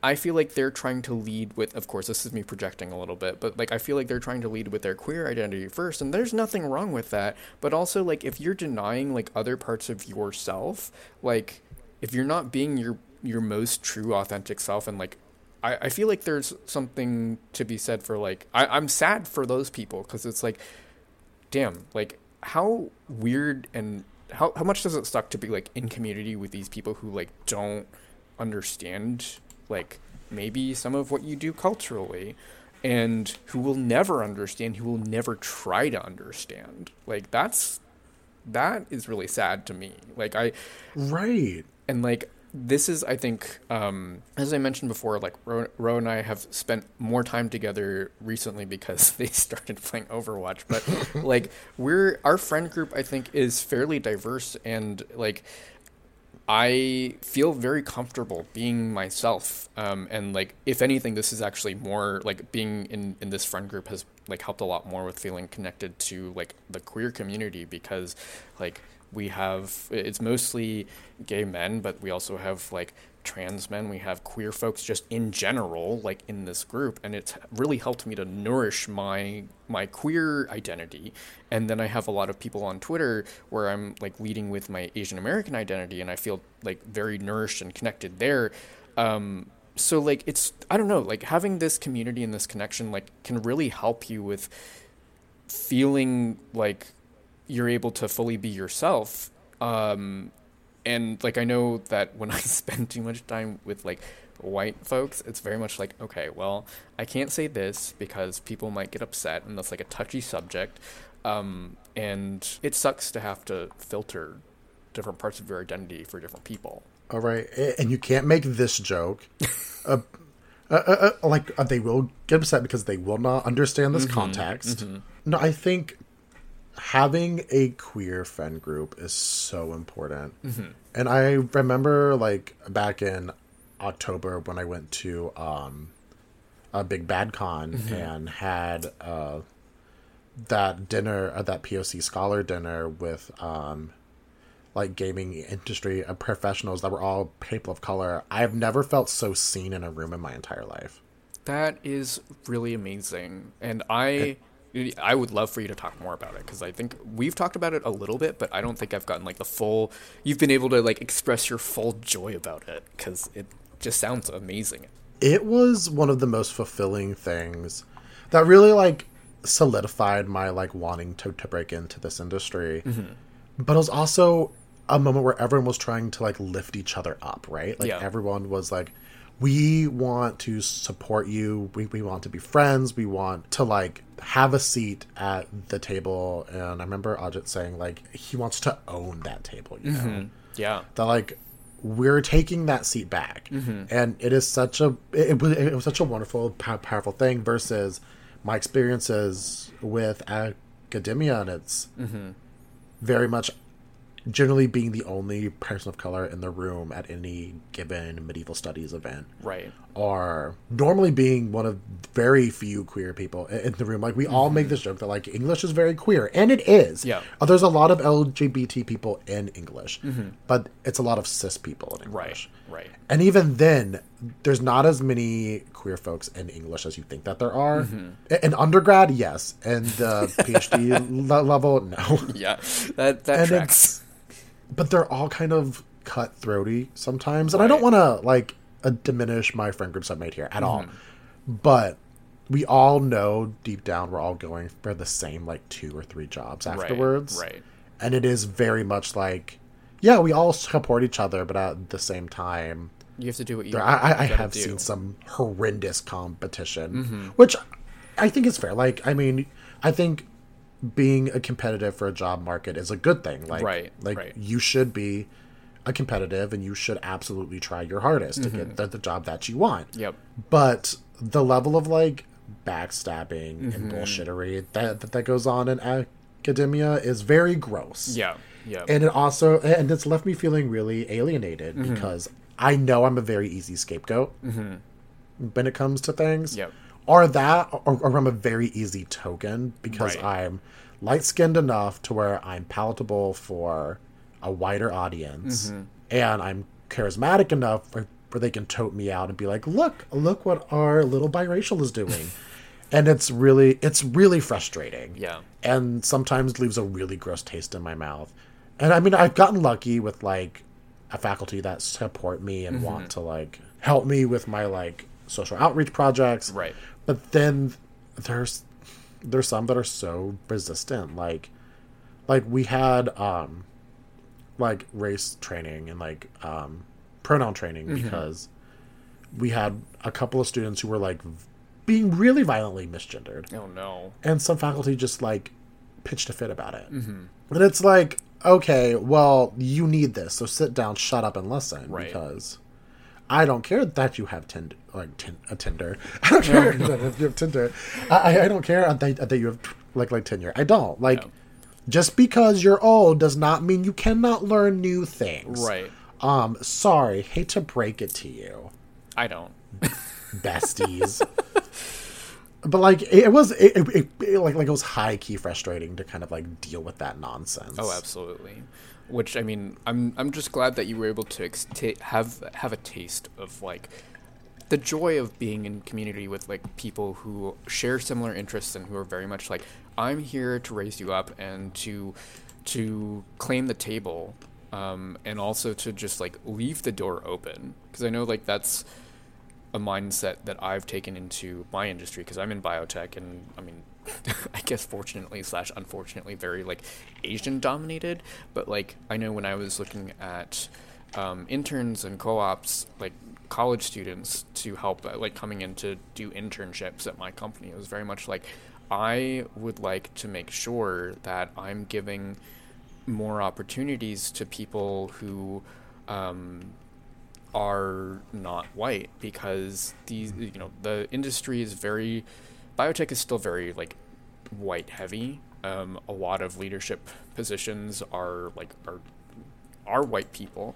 I feel like they're trying to lead with of course this is me projecting a little bit, but like I feel like they're trying to lead with their queer identity first and there's nothing wrong with that. But also like if you're denying like other parts of yourself, like if you're not being your your most true authentic self and like I, I feel like there's something to be said for like I, I'm sad for those people because it's like damn like how weird and how, how much does it suck to be like in community with these people who like don't understand like maybe some of what you do culturally and who will never understand, who will never try to understand. Like that's that is really sad to me. Like I right. And like this is I think um as I mentioned before like Ro, Ro and I have spent more time together recently because *laughs* they started playing Overwatch but *laughs* like we're our friend group I think is fairly diverse and like I feel very comfortable being myself. Um, and like, if anything, this is actually more like being in, in this friend group has like helped a lot more with feeling connected to like the queer community because like we have, it's mostly gay men, but we also have like trans men, we have queer folks just in general, like in this group, and it's really helped me to nourish my my queer identity. And then I have a lot of people on Twitter where I'm like leading with my Asian American identity, and I feel like very nourished and connected there. Um, so like it's I don't know, like having this community and this connection like can really help you with feeling like you're able to fully be yourself um, and like I know that when *laughs* I spend too much time with like white folks, it's very much like, okay, well, I can't say this because people might get upset, and that's like a touchy subject. Um, and it sucks to have to filter different parts of your identity for different people. All right, and you can't make this joke. *laughs* uh, uh, uh, uh like uh, they will get upset because they will not understand this mm-hmm, context. Mm-hmm. No, I think having a queer friend group is so important. Mm-hmm. And I remember like back in October when I went to um, a big bad con mm-hmm. and had uh, that dinner, uh, that POC scholar dinner with um, like gaming industry uh, professionals that were all people of color. I've never felt so seen in a room in my entire life. That is really amazing. And I. It, I would love for you to talk more about it because I think we've talked about it a little bit, but I don't think I've gotten like the full. You've been able to like express your full joy about it because it just sounds amazing. It was one of the most fulfilling things that really like solidified my like wanting to to break into this industry. Mm-hmm. But it was also a moment where everyone was trying to like lift each other up, right? Like yeah. everyone was like we want to support you. We, we want to be friends. We want to like have a seat at the table. And I remember Ajit saying like he wants to own that table, you mm-hmm. know? Yeah. That like we're taking that seat back. Mm-hmm. And it is such a, it, it, was, it was such a wonderful, powerful thing versus my experiences with academia. And it's mm-hmm. very much generally being the only person of color in the room at any given medieval studies event. Right. Or normally being one of very few queer people in the room. Like we mm-hmm. all make this joke that like English is very queer, and it is. Yeah. Uh, there's a lot of LGBT people in English, mm-hmm. but it's a lot of cis people in English. Right. Right. And even then, there's not as many queer folks in English as you think that there are. Mm-hmm. In undergrad, yes, and uh, PhD *laughs* level, no. Yeah, that that and tracks but they're all kind of cutthroaty sometimes, and right. I don't want to like uh, diminish my friend groups I've made here at mm-hmm. all, but we all know deep down we're all going for the same like two or three jobs afterwards, right? right. And it is very much like, yeah, we all support each other, but at the same time, you have to do what you. I, I have do. seen some horrendous competition, mm-hmm. which I think is fair. Like, I mean, I think being a competitive for a job market is a good thing. Like, right, like right. you should be a competitive and you should absolutely try your hardest mm-hmm. to get mm-hmm. the, the, job that you want. Yep. But the level of like backstabbing mm-hmm. and bullshittery that, that that goes on in academia is very gross. Yeah. Yeah. And it also and it's left me feeling really alienated mm-hmm. because I know I'm a very easy scapegoat mm-hmm. when it comes to things. Yep or that or, or I'm a very easy token because right. I'm light skinned enough to where I'm palatable for a wider audience mm-hmm. and I'm charismatic enough where, where they can tote me out and be like, look, look what our little biracial is doing. *laughs* and it's really it's really frustrating. Yeah. And sometimes leaves a really gross taste in my mouth. And I mean I've gotten lucky with like a faculty that support me and mm-hmm. want to like help me with my like social outreach projects. Right. But then there's there's some that are so resistant. Like like we had um like race training and like um pronoun training mm-hmm. because we had a couple of students who were like being really violently misgendered. Oh no. And some faculty just like pitched a fit about it. Mm-hmm. And it's like, okay, well, you need this, so sit down, shut up, and listen. Right. Because I don't care that you have Tinder, like tin, a Tinder. *laughs* I don't care that you have Tinder. I, I don't care that, that you have like like tenure. I don't like. No. Just because you're old does not mean you cannot learn new things. Right. Um, sorry, hate to break it to you, I don't. besties. *laughs* but like, it was it, it, it, like like it was high key frustrating to kind of like deal with that nonsense. Oh, absolutely. Which I mean, I'm I'm just glad that you were able to ex- ta have have a taste of like the joy of being in community with like people who share similar interests and who are very much like I'm here to raise you up and to to claim the table um, and also to just like leave the door open. Because I know like that's a mindset that I've taken into my industry because I'm in biotech and I mean *laughs* I guess fortunately slash unfortunately very like Asian dominated but like I know when I was looking at um, interns and co-ops like college students to help uh, like coming in to do internships at my company. It was very much like I would like to make sure that I'm giving more opportunities to people who um, are not white because these you know the industry is very biotech is still very like white heavy. Um, a lot of leadership positions are like are are white people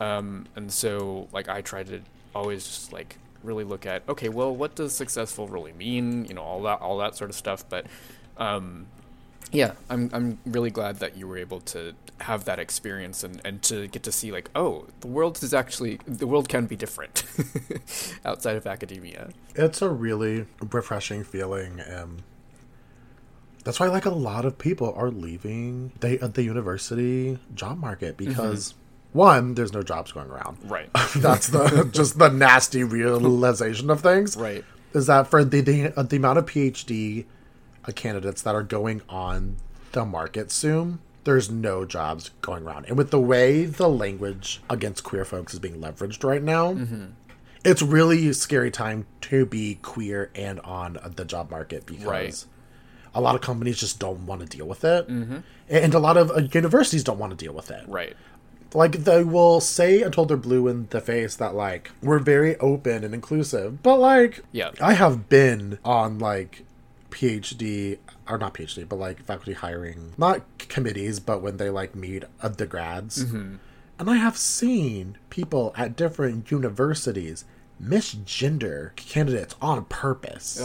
um, and so like i try to always just like really look at okay well what does successful really mean? You know all that all that sort of stuff. But um, yeah, I'm I'm really glad that you were able to have that experience and, and to get to see like, oh, the world is actually the world can be different *laughs* outside of academia. It's a really refreshing feeling, and that's why like a lot of people are leaving the the university job market because one, there's no jobs going around. Right. *laughs* That's the *laughs* just the nasty realization of things. Right. Is that for the the, the amount of PhD uh, candidates that are going on the market soon, there's no jobs going around. And with the way the language against queer folks is being leveraged right now, it's really a scary time to be queer and on the job market because Right. a lot of companies just don't want to deal with it. And a lot of uh, universities don't want to deal with it Right. Like they will say until they're blue in the face that like we're very open and inclusive. But like Yeah. i have been on like phd or not phd but like faculty hiring not committees but when they like meet uh, the grads. And i have seen people at different universities misgender candidates on purpose.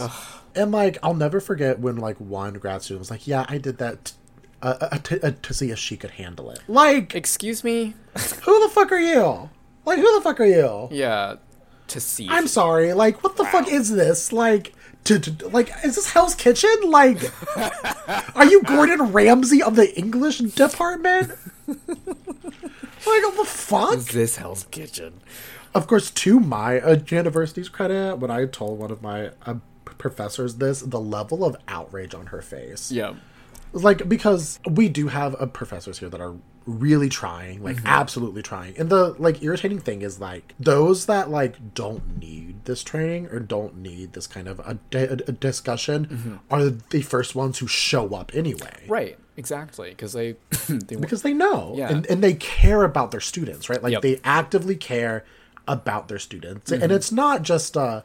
And like i'll never forget when like one grad student was like yeah i did that t- uh, uh, to, uh, to see if she could handle it like Excuse me. *laughs* who the fuck are you? Like, who the fuck are you? Yeah. To see. I'm sorry. Like, what the fuck is this? Like, to, to, like, is this Hell's Kitchen? Like, *laughs* are you Gordon Ramsay of the English department? *laughs* like, what the fuck? Is this Hell's Kitchen. Of course, to my uh, university's credit, when I told one of my uh, professors this, the level of outrage on her face. Yeah. Like because we do have uh, professors here that are really trying like absolutely trying and the like irritating thing is like those that like don't need this training or don't need this kind of a, a, a discussion are the first ones who show up anyway Right. Exactly. Because they *clears throat* they because they know Yeah. and, and they care about their students right like Yep. they actively care about their students and it's not just uh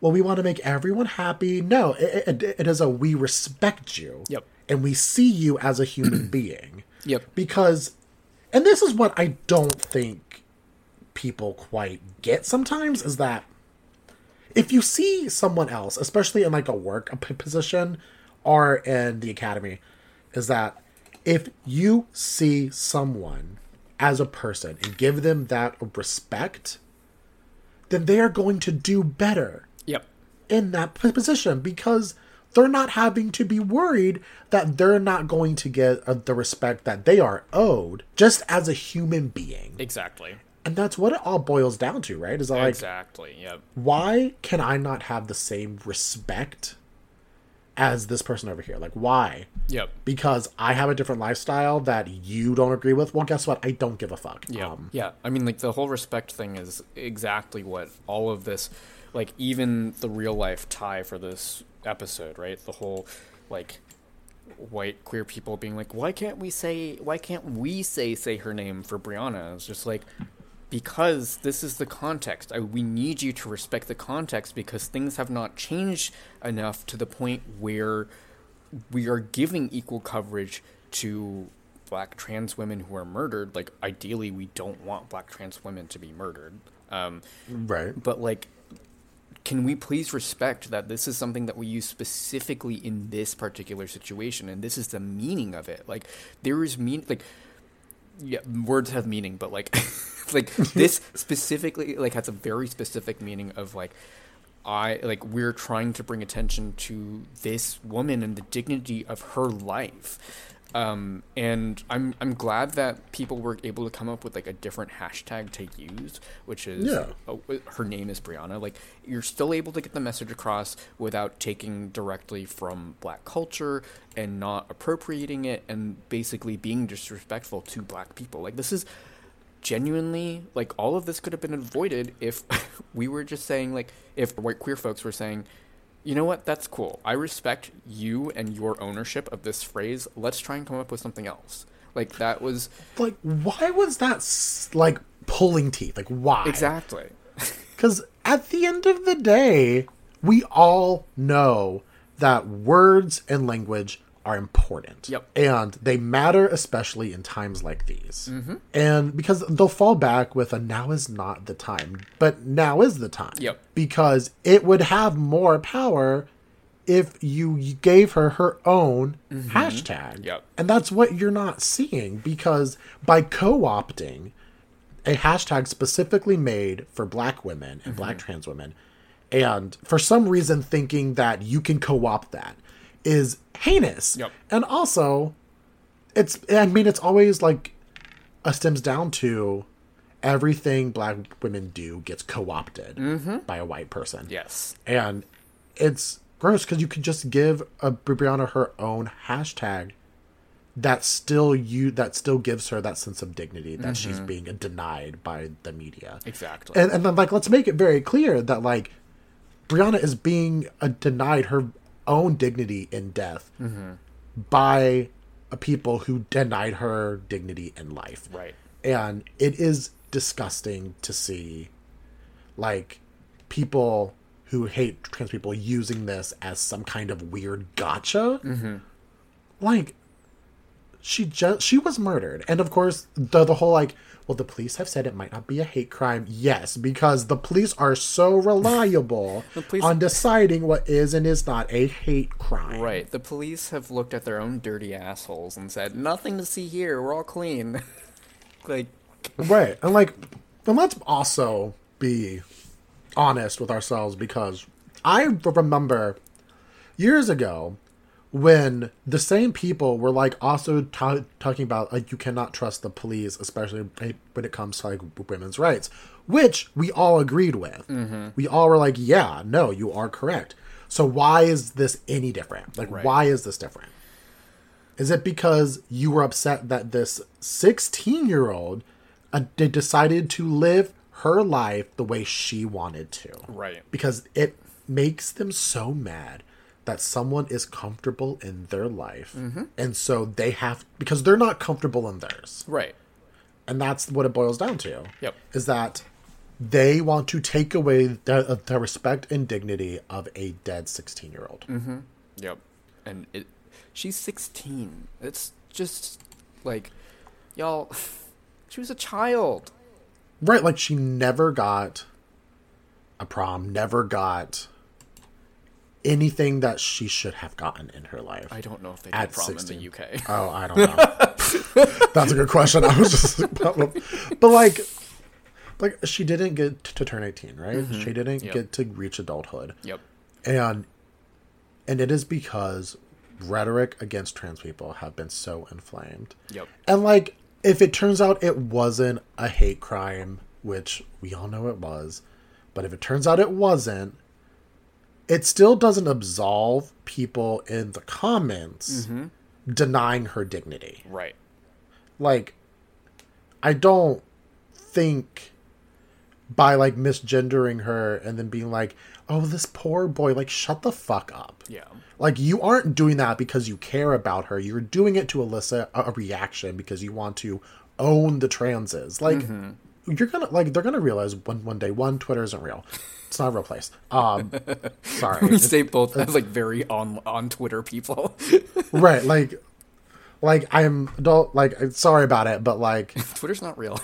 well we want to make everyone happy no it, it, it is a we respect you Yep. And we see you as a human *clears throat* being Yep. because and this is what i don't think people quite get sometimes is that if you see someone else especially in like a work position or in the academy is that if you see someone as a person and give them that respect then they are going to do better Yep. in that position because they're not having to be worried that they're not going to get uh, the respect that they are owed just as a human being. Exactly. And that's what it all boils down to, right? Is like exactly. Yep. why can I not have the same respect as this person over here? Like why? Yep. Because I have a different lifestyle that you don't agree with. Well, guess what? I don't give a fuck. Yeah. Um, yeah. I mean, like the whole respect thing is exactly what all of this, like even the real life tie for this episode, right? The whole like white queer people being like, why can't we say why can't we say say her name for Brianna? It's just like because this is the context. I, we need you to respect the context because things have not changed enough to the point where we are giving equal coverage to black trans women who are murdered. Like, ideally, we don't want black trans women to be murdered. Um, Right. but like can we please respect that this is something that we use specifically in this particular situation and this is the meaning of it like there is mean like yeah words have meaning but like *laughs* like *laughs* this specifically like has a very specific meaning of like I like we're trying to bring attention to this woman and the dignity of her life. Um, and I'm I'm glad that people were able to come up with like a different hashtag to use, which is Yeah. oh, her name is Brianna. Like you're still able to get the message across without taking directly from black culture and not appropriating it and basically being disrespectful to black people. Like this is genuinely like all of this could have been avoided if *laughs* we were just saying like if white queer folks were saying you know what? That's cool. I respect you and your ownership of this phrase. Let's try and come up with something else. Like that was Like, why was that like pulling teeth? Like, why? exactly. *laughs* Because at the end of the day, we all know that words and language are important. Yep. And they matter, especially in times like these. Mm-hmm. And because they'll fall back with a now is not the time, but now is the time. Yep. Because it would have more power if you gave her her own hashtag. Mm-hmm. Yep. And that's what you're not seeing because by co opting, a hashtag specifically made for black women and black Mm-hmm. trans women and for some reason thinking that you can co-opt that is heinous. Yep. and also it's i mean it's always like uh, stems down to everything black women do gets co-opted by a white person. Yes. And it's gross because you could just give a Brianna her own hashtag that still you that still gives her that sense of dignity that she's being denied by the media. exactly. And and then like let's make it very clear that like Brianna is being uh, denied her own dignity in death by a people who denied her dignity in life. Right. And it is disgusting to see like people who hate trans people using this as some kind of weird gotcha. Like she just she was murdered. And of course the the whole like well the police have said it might not be a hate crime. Yes because the police are so reliable *laughs* police- on deciding what is and is not a hate crime. Right. The police have looked at their own dirty assholes and said nothing to see here. We're all clean. *laughs* Like Right. And like and let's also be honest with ourselves because I remember years ago when the same people were like also ta talking about like you cannot trust the police especially when it comes to like women's rights which we all agreed with. We all were like yeah no you are correct. So why is this any different? Like Right. why is this different? Is it because you were upset that this 16 year old uh, decided to live her life the way she wanted to? right. Because it makes them so mad that someone is comfortable in their life. Mm-hmm. And so they have, because they're not comfortable in theirs. right And that's what it boils down to. Yep. Is that they want to take away the, uh, the respect and dignity of a dead 16 year old. Mm-hmm. Yep. And it she's 16. It's just like y'all *sighs* she was a child. Right, like she never got a prom, never got anything that she should have gotten in her life. I don't know if they did At prom 16. in the UK. Oh, I don't know. *laughs* That's a good question. I was just, *laughs* but like, like she didn't get to turn eighteen, right? She didn't Mm-hmm. Yep. get to reach adulthood, yep. and and it is because rhetoric against trans people have been so inflamed. Yep. And like, if it turns out it wasn't a hate crime, which we all know it was, but if it turns out it wasn't, it still doesn't absolve people in the comments mm-hmm. denying her dignity. Right. Like, I don't think by like misgendering her and then being like, "Oh, this poor boy." Like, shut the fuck up. Yeah. Like you aren't doing that because you care about her. You're doing it to elicit a, a reaction because you want to own the transes. Like mm-hmm. You're gonna like they're gonna realize one one day one Twitter isn't real. It's not a real place. Um, *laughs* sorry. We say both as like very on on Twitter people. *laughs* right. Like, like I'm adult. Like sorry about it, but like *laughs* Twitter's not real.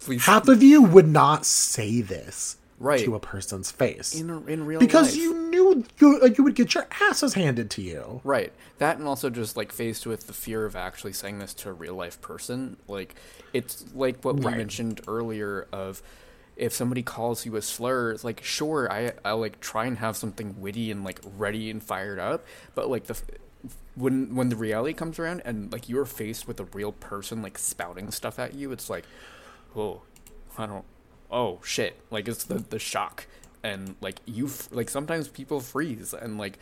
Please. half of you would not say this Right. to a person's face in in real life. because life. you knew you like, you would get your asses handed to you. Right. That and also just like faced with the fear of actually saying this to a real life person. Like it's like what we mentioned earlier of if somebody calls you a slur, it's like sure I I like try and have something witty and like ready and fired up, but like the when when the reality comes around and like you're faced with a real person like spouting stuff at you, it's like, oh, I don't, oh shit, like it's the the shock and like you f- like sometimes people freeze and like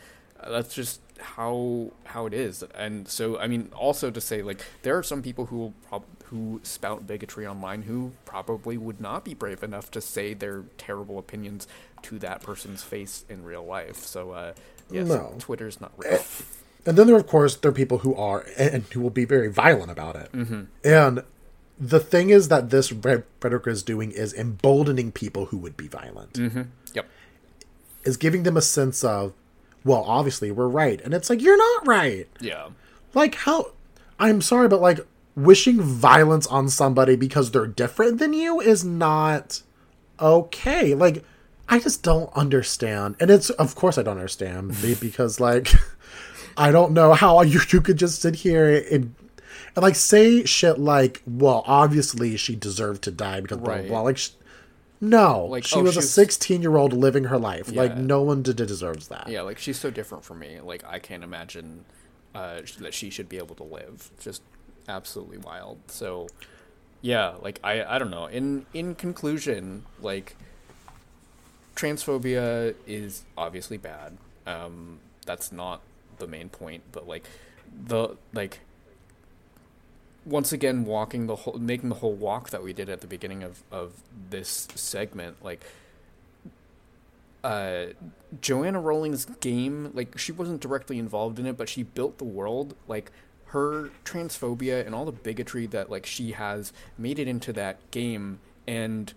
that's just how how it is and so i mean also to say like there are some people who will prob- who spout bigotry online who probably would not be brave enough to say their terrible opinions to that person's face in real life so uh yes No. twitter's not real And then there, of course, there are people who are and and who will be very violent about it. Mm-hmm. And the thing is that this rhetoric is doing is emboldening people who would be violent. mm-hmm. yep Is giving them a sense of, well, obviously we're right, and it's like you're not right. yeah Like how? I'm sorry, but like wishing violence on somebody because they're different than you is not okay. Like I just don't understand, and it's of course I don't understand because like *laughs* I don't know how you you could just sit here and. And like say shit like, well, obviously she deserved to die because blah blah Right. blah. Like, sh- no, Like, she oh, was she a sixteen-year-old living her life. Like, no one d- deserves that. yeah like she's so different from me like i can't imagine uh that she should be able to live just absolutely wild so yeah like i i don't know in in conclusion like transphobia is obviously bad um that's not the main point but like the like once again walking the whole making the whole walk that we did at the beginning of of this segment like uh Joanna Rowling's game, like she wasn't directly involved in it, but she built the world. Like her transphobia and all the bigotry that like she has made it into that game and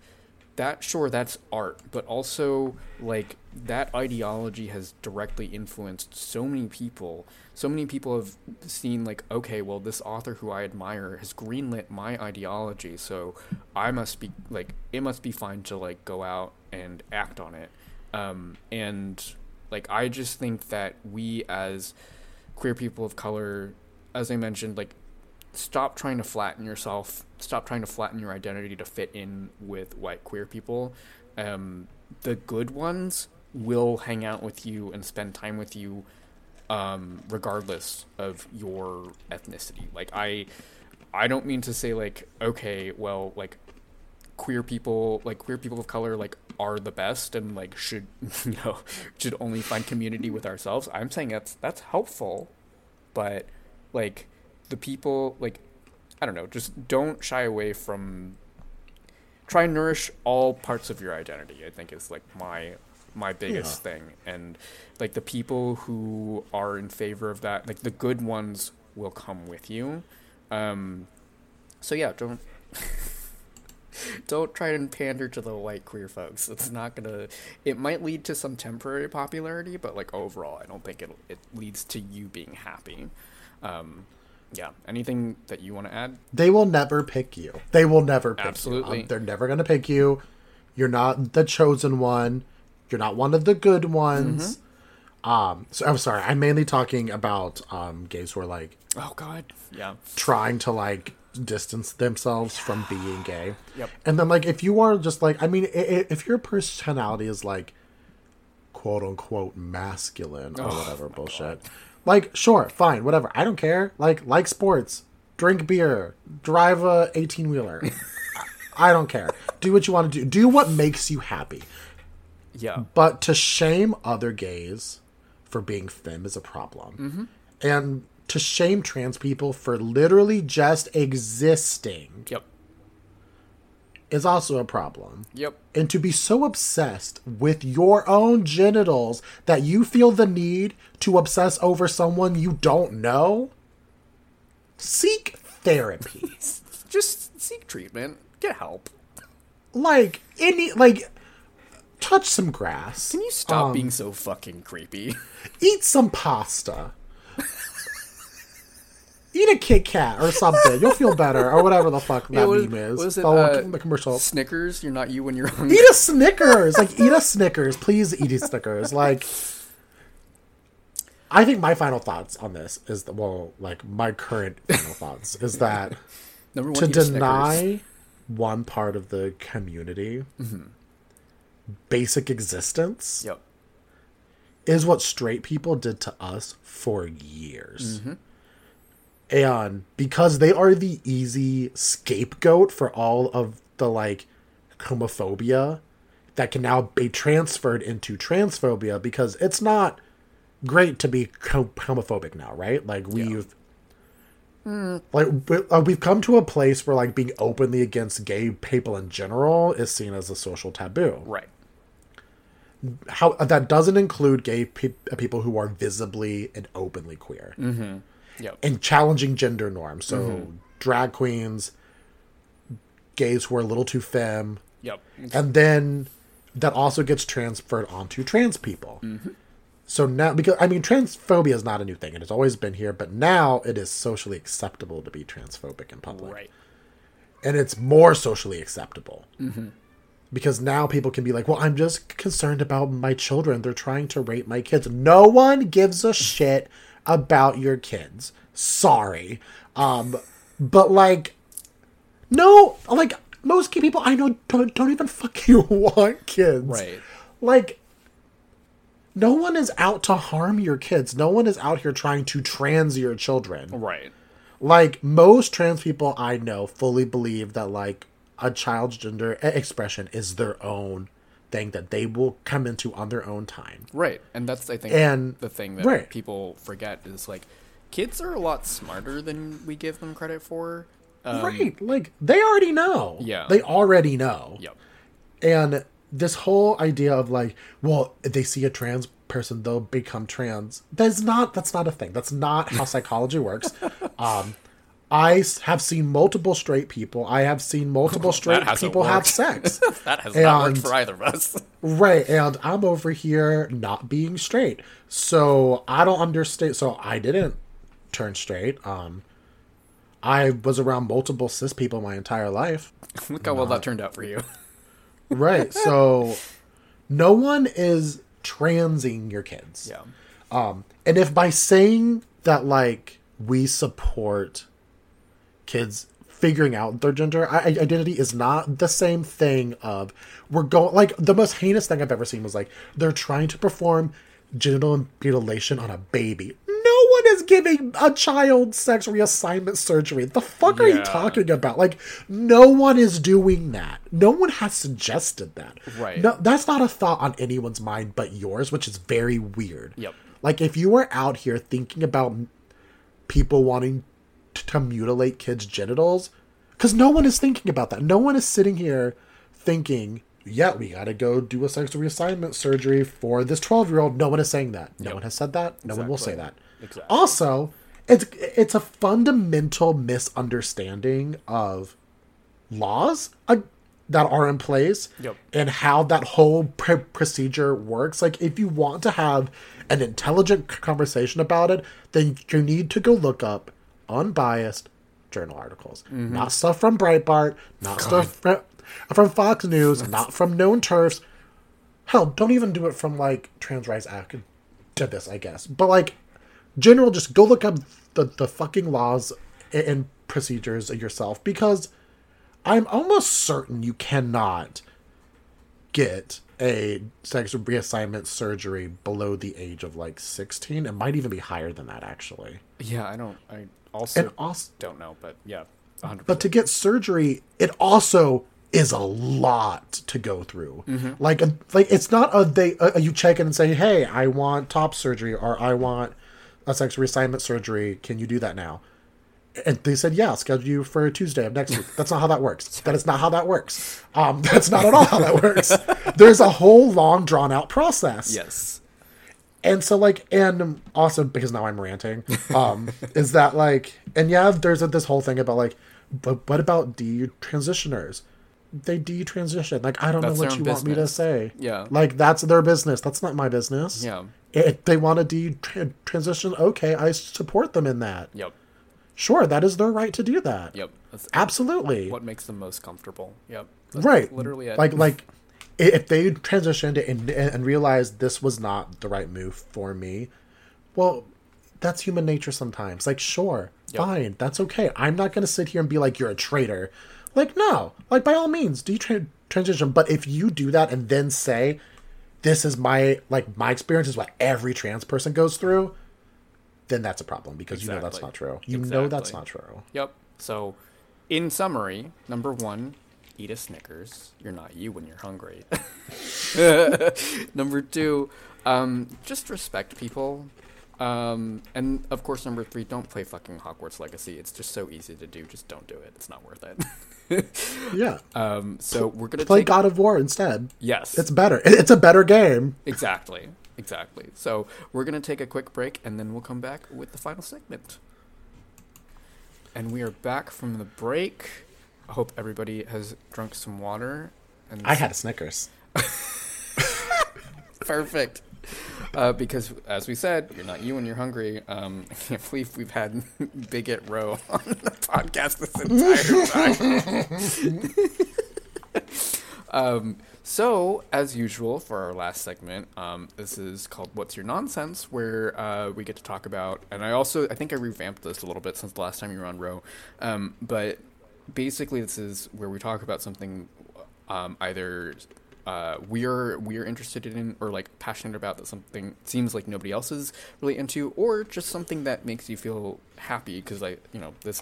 that sure that's art, but also like that ideology has directly influenced so many people. So many people have seen like, okay, well this author who I admire has greenlit my ideology, so I must be like it must be fine to like go out and act on it um, and like I just think that we as queer people of color, as I mentioned, like stop trying to flatten yourself, stop trying to flatten your identity to fit in with white queer people. Um, the good ones will hang out with you and spend time with you, um, regardless of your ethnicity. Like I, I don't mean to say like okay, well, like queer people like queer people of color like are the best and like should *laughs* you know should only find community with ourselves i'm saying that's that's helpful but like the people like i don't know just don't shy away from try and nourish all parts of your identity i think is like my my biggest thing and like the people who are in favor of that like the good ones will come with you um so yeah don't *laughs* don't try and pander to the white queer folks. It's not gonna. It might lead to some temporary popularity, but like overall, I don't think it it leads to you being happy. Um, yeah. Anything that you want to add? They will never pick you. They will never pick Absolutely. you. Um, they're never going to pick you. You're not the chosen one. You're not one of the good ones. Mm-hmm. Um, so I'm sorry. I'm mainly talking about um, gays who are like Oh God. Yeah. trying to like distance themselves from being gay. Yep. And then like if you are just like I mean if your personality is like quote unquote masculine or Oh, whatever bullshit. Like sure, fine, whatever. I don't care. Like like sports, drink beer, drive a 18 wheeler. I don't care. Do what you want to do. Do what makes you happy. Yeah. But to shame other gays for being femme is a problem. Mm-hmm. And to shame trans people for literally just existing Yep. Is also a problem. Yep. And to be so obsessed with your own genitals that you feel the need to obsess over someone you don't know, seek therapy. *laughs* Just seek treatment. Get help. like any like touch some grass. Can you stop Um, being so fucking creepy? eat some pasta. Eat a Kit Kat or something. You'll feel better, or whatever the fuck that Yeah, what- meme is. what is it, Oh, uh, the commercial. Snickers, you're not you when you're hungry. Eat a Snickers. Like eat a Snickers. Please eat a Snickers. Like I think my final thoughts on this is that well, like my current final thoughts is that *laughs* one, to a Snickers. deny one part of the community basic existence Yep. is what straight people did to us for years. Mm-hmm. And because they are the easy scapegoat for all of the like homophobia that can now be transferred into transphobia because it's not great to be homophobic now, right? Like we've like we- uh, we've come to a place where like being openly against gay people in general is seen as a social taboo. Right. how that doesn't include gay pe- people who are visibly and openly queer Yep. and challenging gender norms. So mm-hmm. drag queens, gays who are a little too femme, Yep. and then that also gets transferred onto trans people. Mm-hmm. So now, because I mean, transphobia is not a new thing; it has always been here, but now it is socially acceptable to be transphobic in public Right. and it's more socially acceptable mm-hmm. because now people can be like well i'm just concerned about my children they're trying to rape my kids no one gives a shit about your kids. Sorry. Um but like no like most gay people i know don't, don't even fucking *laughs* want kids. Right. like no one is out to harm your kids. No one is out here trying to trans your children. Right. like most trans people I know fully believe that like a child's gender expression is their own thing that they will come into on their own time. Right. And that's I think And- the thing that right. people forget is like kids are a lot smarter than we give them credit for. Um, right. Like they already know. Yeah. They already know. Yep. And this whole idea of like, well, if they see a trans person, they'll become trans. That's not that's not a thing. That's not how *laughs* psychology works. Um I have seen multiple straight people. I have seen multiple *laughs* straight people have sex. *laughs* That has not worked for either of us. Right, and I'm over here not being straight. So I don't understand so I didn't turn straight. Um I was around multiple cis people my entire life. *laughs* Look how well that turned out for you. Right. So no one is transing your kids. Yeah. Um and if by saying that like we support kids figuring out their gender identity is not the same thing of we're going like the most heinous thing I've ever seen was like they're trying to perform genital mutilation on a baby. No one is giving a child sex reassignment surgery. The fuck are you talking about? Like no one is doing that. No one has suggested that. Right. No, that's not a thought on anyone's mind but yours, which is very weird. Yep. Like if you were out here thinking about people wanting to mutilate kids' genitals, because no one is thinking about that. No one is sitting here thinking, "Yeah, we got to go do a sex reassignment surgery for this twelve-year-old." No one is saying that. No Yep. one has said that. No one will say that. Exactly. Also, it's it's a fundamental misunderstanding of laws uh, that are in place Yep. and how that whole pr- procedure works. Like, if you want to have an intelligent conversation about it, then you need to go look up unbiased journal articles, mm-hmm. not stuff from Breitbart, not stuff from, from Fox News, not from known TERFs. Hell, don't even do it from like Trans Rights Act to this, I guess. But like, general, just go look up the, the fucking laws and, and procedures yourself because I'm almost certain you cannot get a sex reassignment surgery below the age of like 16. It might even be higher than that, actually. Yeah, I don't. I also And also, don't know, but yeah, hundred but to get surgery, it also is a lot to go through. Like, a, like it's not a they a, you check in and say, "Hey, I want top surgery," or "I want a sex reassignment surgery. Can you do that now?" And they said, yeah, I'll schedule you for Tuesday of next week. That's not how that works. That is not how that works. Um, *laughs* that's not at all how that works. *laughs* There's a whole long, drawn out process. Yes. And so, like, and also because now I'm ranting, um, *laughs* is that like, and yeah, there's a, this whole thing about like, but what about de transitioners They detransition. Like, I don't That's know what you want me to say. Yeah. Like, that's their business. That's not my business. Yeah. If they want to detransition, okay, I support them in that. Yep. Sure, that is their right to do that. Yep. That's Absolutely. what makes them most comfortable. Yep. That's right. Literally it. Like, like, if they transitioned and, and realized this was not the right move for me, well, that's human nature sometimes. Like, sure, Yep. fine, that's okay. I'm not going to sit here and be like, you're a traitor. Like, no, like, by all means, do tra- transition. But if you do that and then say, this is my, like, my experience is what every trans person goes through, then that's a problem because you know that's not true. You know that's not true. Yep. So, in summary, number one, eat a Snickers. You're not you when you're hungry. *laughs* number two, um, just respect people. Um, and of course, number three, don't play fucking Hogwarts Legacy. It's just so easy to do. Just don't do it. It's not worth it. *laughs* Yeah. um, so we're gonna Play take God of War instead. yes, It's better. It's a better game. exactly, exactly. So we're gonna take a quick break, and then we'll come back with the final segment. And we are back from the break. I hope everybody has drunk some water. And I had a Snickers. *laughs* perfect. Uh, because, as we said, you're not you when you're hungry. Um, *laughs* I can't believe we've had *laughs* Bigot Ro on the podcast this entire time. um, so, as usual, for our last segment, um, this is called "What's Your Nonsense," where uh, we get to talk about. And I also, I think I revamped this a little bit since the last time you were on Ro. Um, but basically, this is where we talk about something um, either uh, we're we're interested in or like passionate about that something seems like nobody else is really into, or just something that makes you feel happy because I you know this.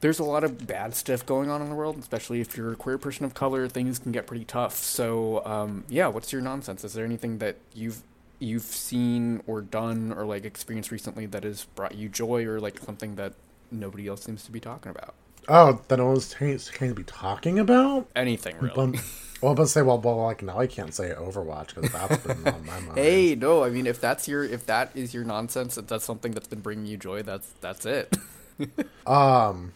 There's a lot of bad stuff going on in the world, especially if you're a queer person of color. Things can get pretty tough. So, um, yeah, what's your nonsense? Is there anything that you've you've seen or done or like experienced recently that has brought you joy, or like something that nobody else seems to be talking about? Oh, then I was going to be talking about? Anything really? Um, well, but say, well, well, like now I can't say Overwatch because that's been on my *laughs* mind. Hey, no, I mean if that's your if that is your nonsense, if that's something that's been bringing you joy, that's that's it. *laughs* Um,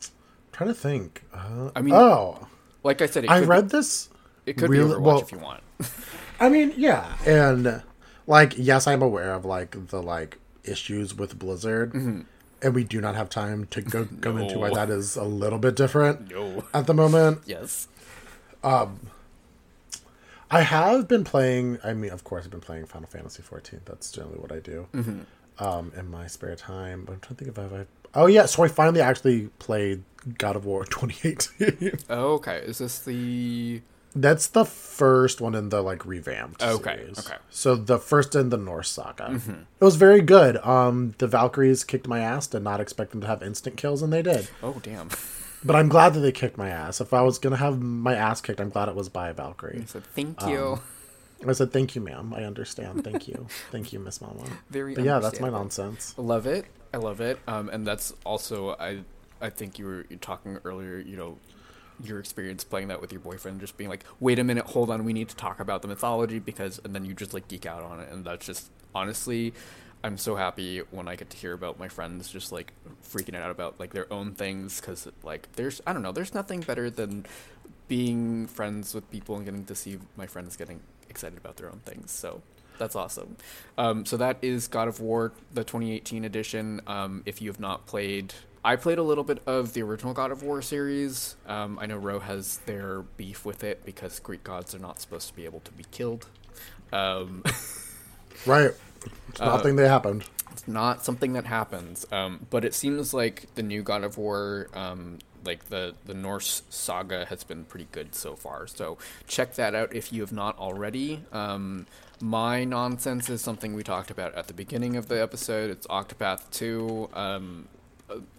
I'm trying to think. Uh, I mean, oh, like I said, it I read this. it could really- be Overwatch well- if you want. *laughs* I mean, yeah, and like, yes, I'm aware of like the like issues with Blizzard, and we do not have time to go *laughs* go into why that is a little bit different No. at the moment. Yes. I have been playing. I mean, of course, I've been playing Final Fantasy fourteen. That's generally what I do um, in my spare time. But I'm trying to think if I've. Oh yeah, so I finally actually played God of War *laughs* 2018. Oh, okay. Is this the That's the first one in the like revamped. Okay, series. okay. So the first in the Norse saga. It was very good. Um, the Valkyries kicked my ass. Did not expect them to have instant kills, and they did. Oh, damn. But I'm glad that they kicked my ass. If I was gonna have my ass kicked, I'm glad it was by a Valkyrie. I said thank Um, you. I said, "Thank you, ma'am. I understand. Thank you. Thank you, Miss Mama." *laughs* Very But yeah, that's my nonsense. Love it. I love it. Um, and that's also I I think you were talking earlier. You know, your experience playing that with your boyfriend, just being like, wait a minute, hold on, we need to talk about the mythology because, and then you just like geek out on it, and that's just honestly. I'm so happy when I get to hear about my friends just like freaking out about like their own things because like there's I don't know there's nothing better than being friends with people and getting to see my friends getting excited about their own things. So that's awesome. Um, so that is God of War, the 2018 edition. Um, if you have not played, I played a little bit of the original God of War series. Um, I know Ro has their beef with it because Greek gods are not supposed to be able to be killed. Um, *laughs* Right. It's Uh, nothing that happened. it's not something that happens. Um, but it seems like the new God of War, um, like the the Norse saga, has been pretty good so far. So check that out if you have not already. Um, my nonsense is something we talked about at the beginning of the episode. It's Octopath Two. Um,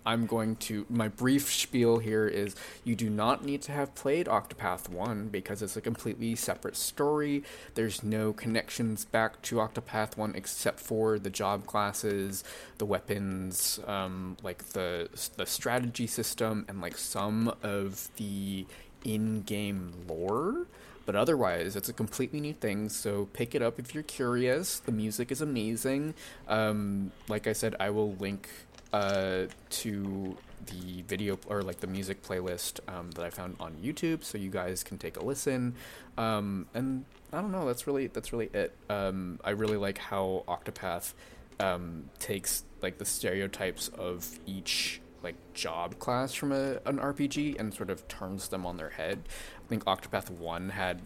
I'm going to my brief spiel here is you do not need to have played Octopath 1 because it's a completely separate story. There's no connections back to Octopath 1 except for the job classes, the weapons, um, like the the strategy system and like some of the in-game lore. But otherwise it's a completely new thing so pick it up if you're curious. The music is amazing. Um, like i said i will link uh, to the video or like the music playlist um, that I found on YouTube, so you guys can take a listen. Um, and I don't know, that's really that's really it. Um, I really like how Octopath um, takes like the stereotypes of each like job class from a, an RPG and sort of turns them on their head. I think Octopath One had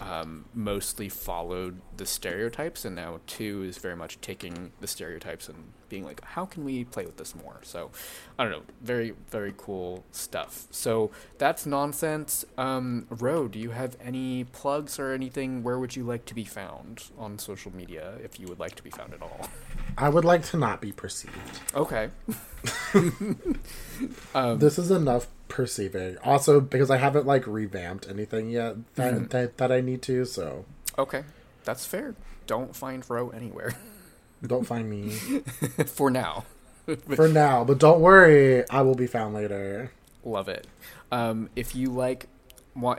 um, mostly followed the stereotypes, and now two is very much taking the stereotypes and being like, how can we play with this more? So, I don't know, very very cool stuff. So that's nonsense. Um, Ro, do you have any plugs or anything? Where would you like to be found on social media, if you would like to be found at all? I would like to not be perceived. Okay. *laughs* um, this is enough perceiving. Also, because I haven't like revamped anything yet that mm-hmm. that, that I need to. So okay, that's fair. Don't find Ro anywhere. *laughs* Don't find me *laughs* for now. *laughs* for now, but don't worry, I will be found later. Love it. Um, if you like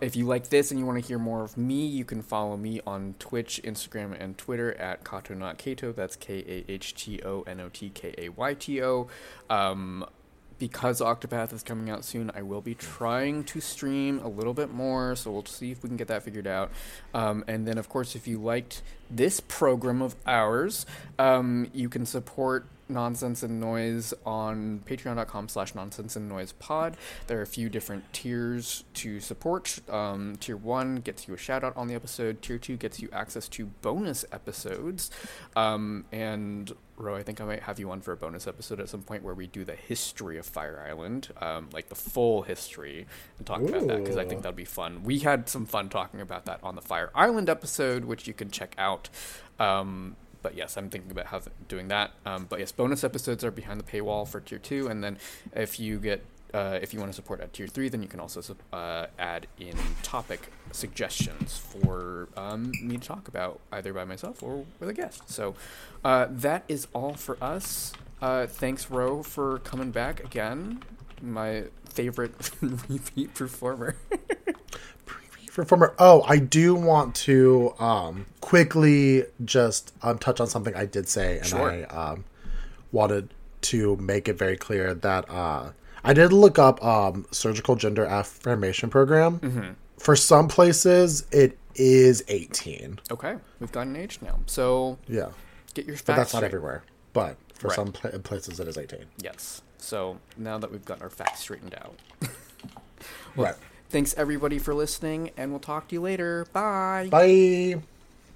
if you like this and you want to hear more of me, you can follow me on Twitch, Instagram, and Twitter at Kahto Not Kayto. That's K A H T O N O T K A Y T O. Um, because Octopath is coming out soon, I will be trying to stream a little bit more, so we'll see if we can get that figured out. Um, and then, of course, if you liked this program of ours, um, you can support nonsense and noise on patreon.com slash nonsense and noise pod there are a few different tiers to support um, tier one gets you a shout out on the episode tier two gets you access to bonus episodes um, and Ro, I think I might have you on for a bonus episode at some point where we do the history of Fire Island, um, like the full history, and talk Ooh. about that because I think that'd be fun. We had some fun talking about that on the Fire Island episode, which you can check out. Um, but yes, I'm thinking about how doing that. Um, but yes, bonus episodes are behind the paywall for tier two, and then if you get uh, if you want to support at tier three, then you can also uh, add in topic suggestions for um, me to talk about either by myself or with a guest. So uh, that is all for us. Uh, thanks, Ro, for coming back again. My favorite *laughs* repeat performer. *laughs* *laughs* performer. Oh, I do want to um, quickly just um, touch on something I did say, and sure. I um, wanted to make it very clear that uh, I did look up um, surgical gender affirmation program. Mm-hmm. For some places, it is 18. Okay, we've got an age now, so yeah, get your. But that's straight. not everywhere. But for right. some pl- places, it is 18. Yes. So now that we've got our facts straightened out. well, *laughs* right. Thanks everybody for listening, and we'll talk to you later. Bye. Bye.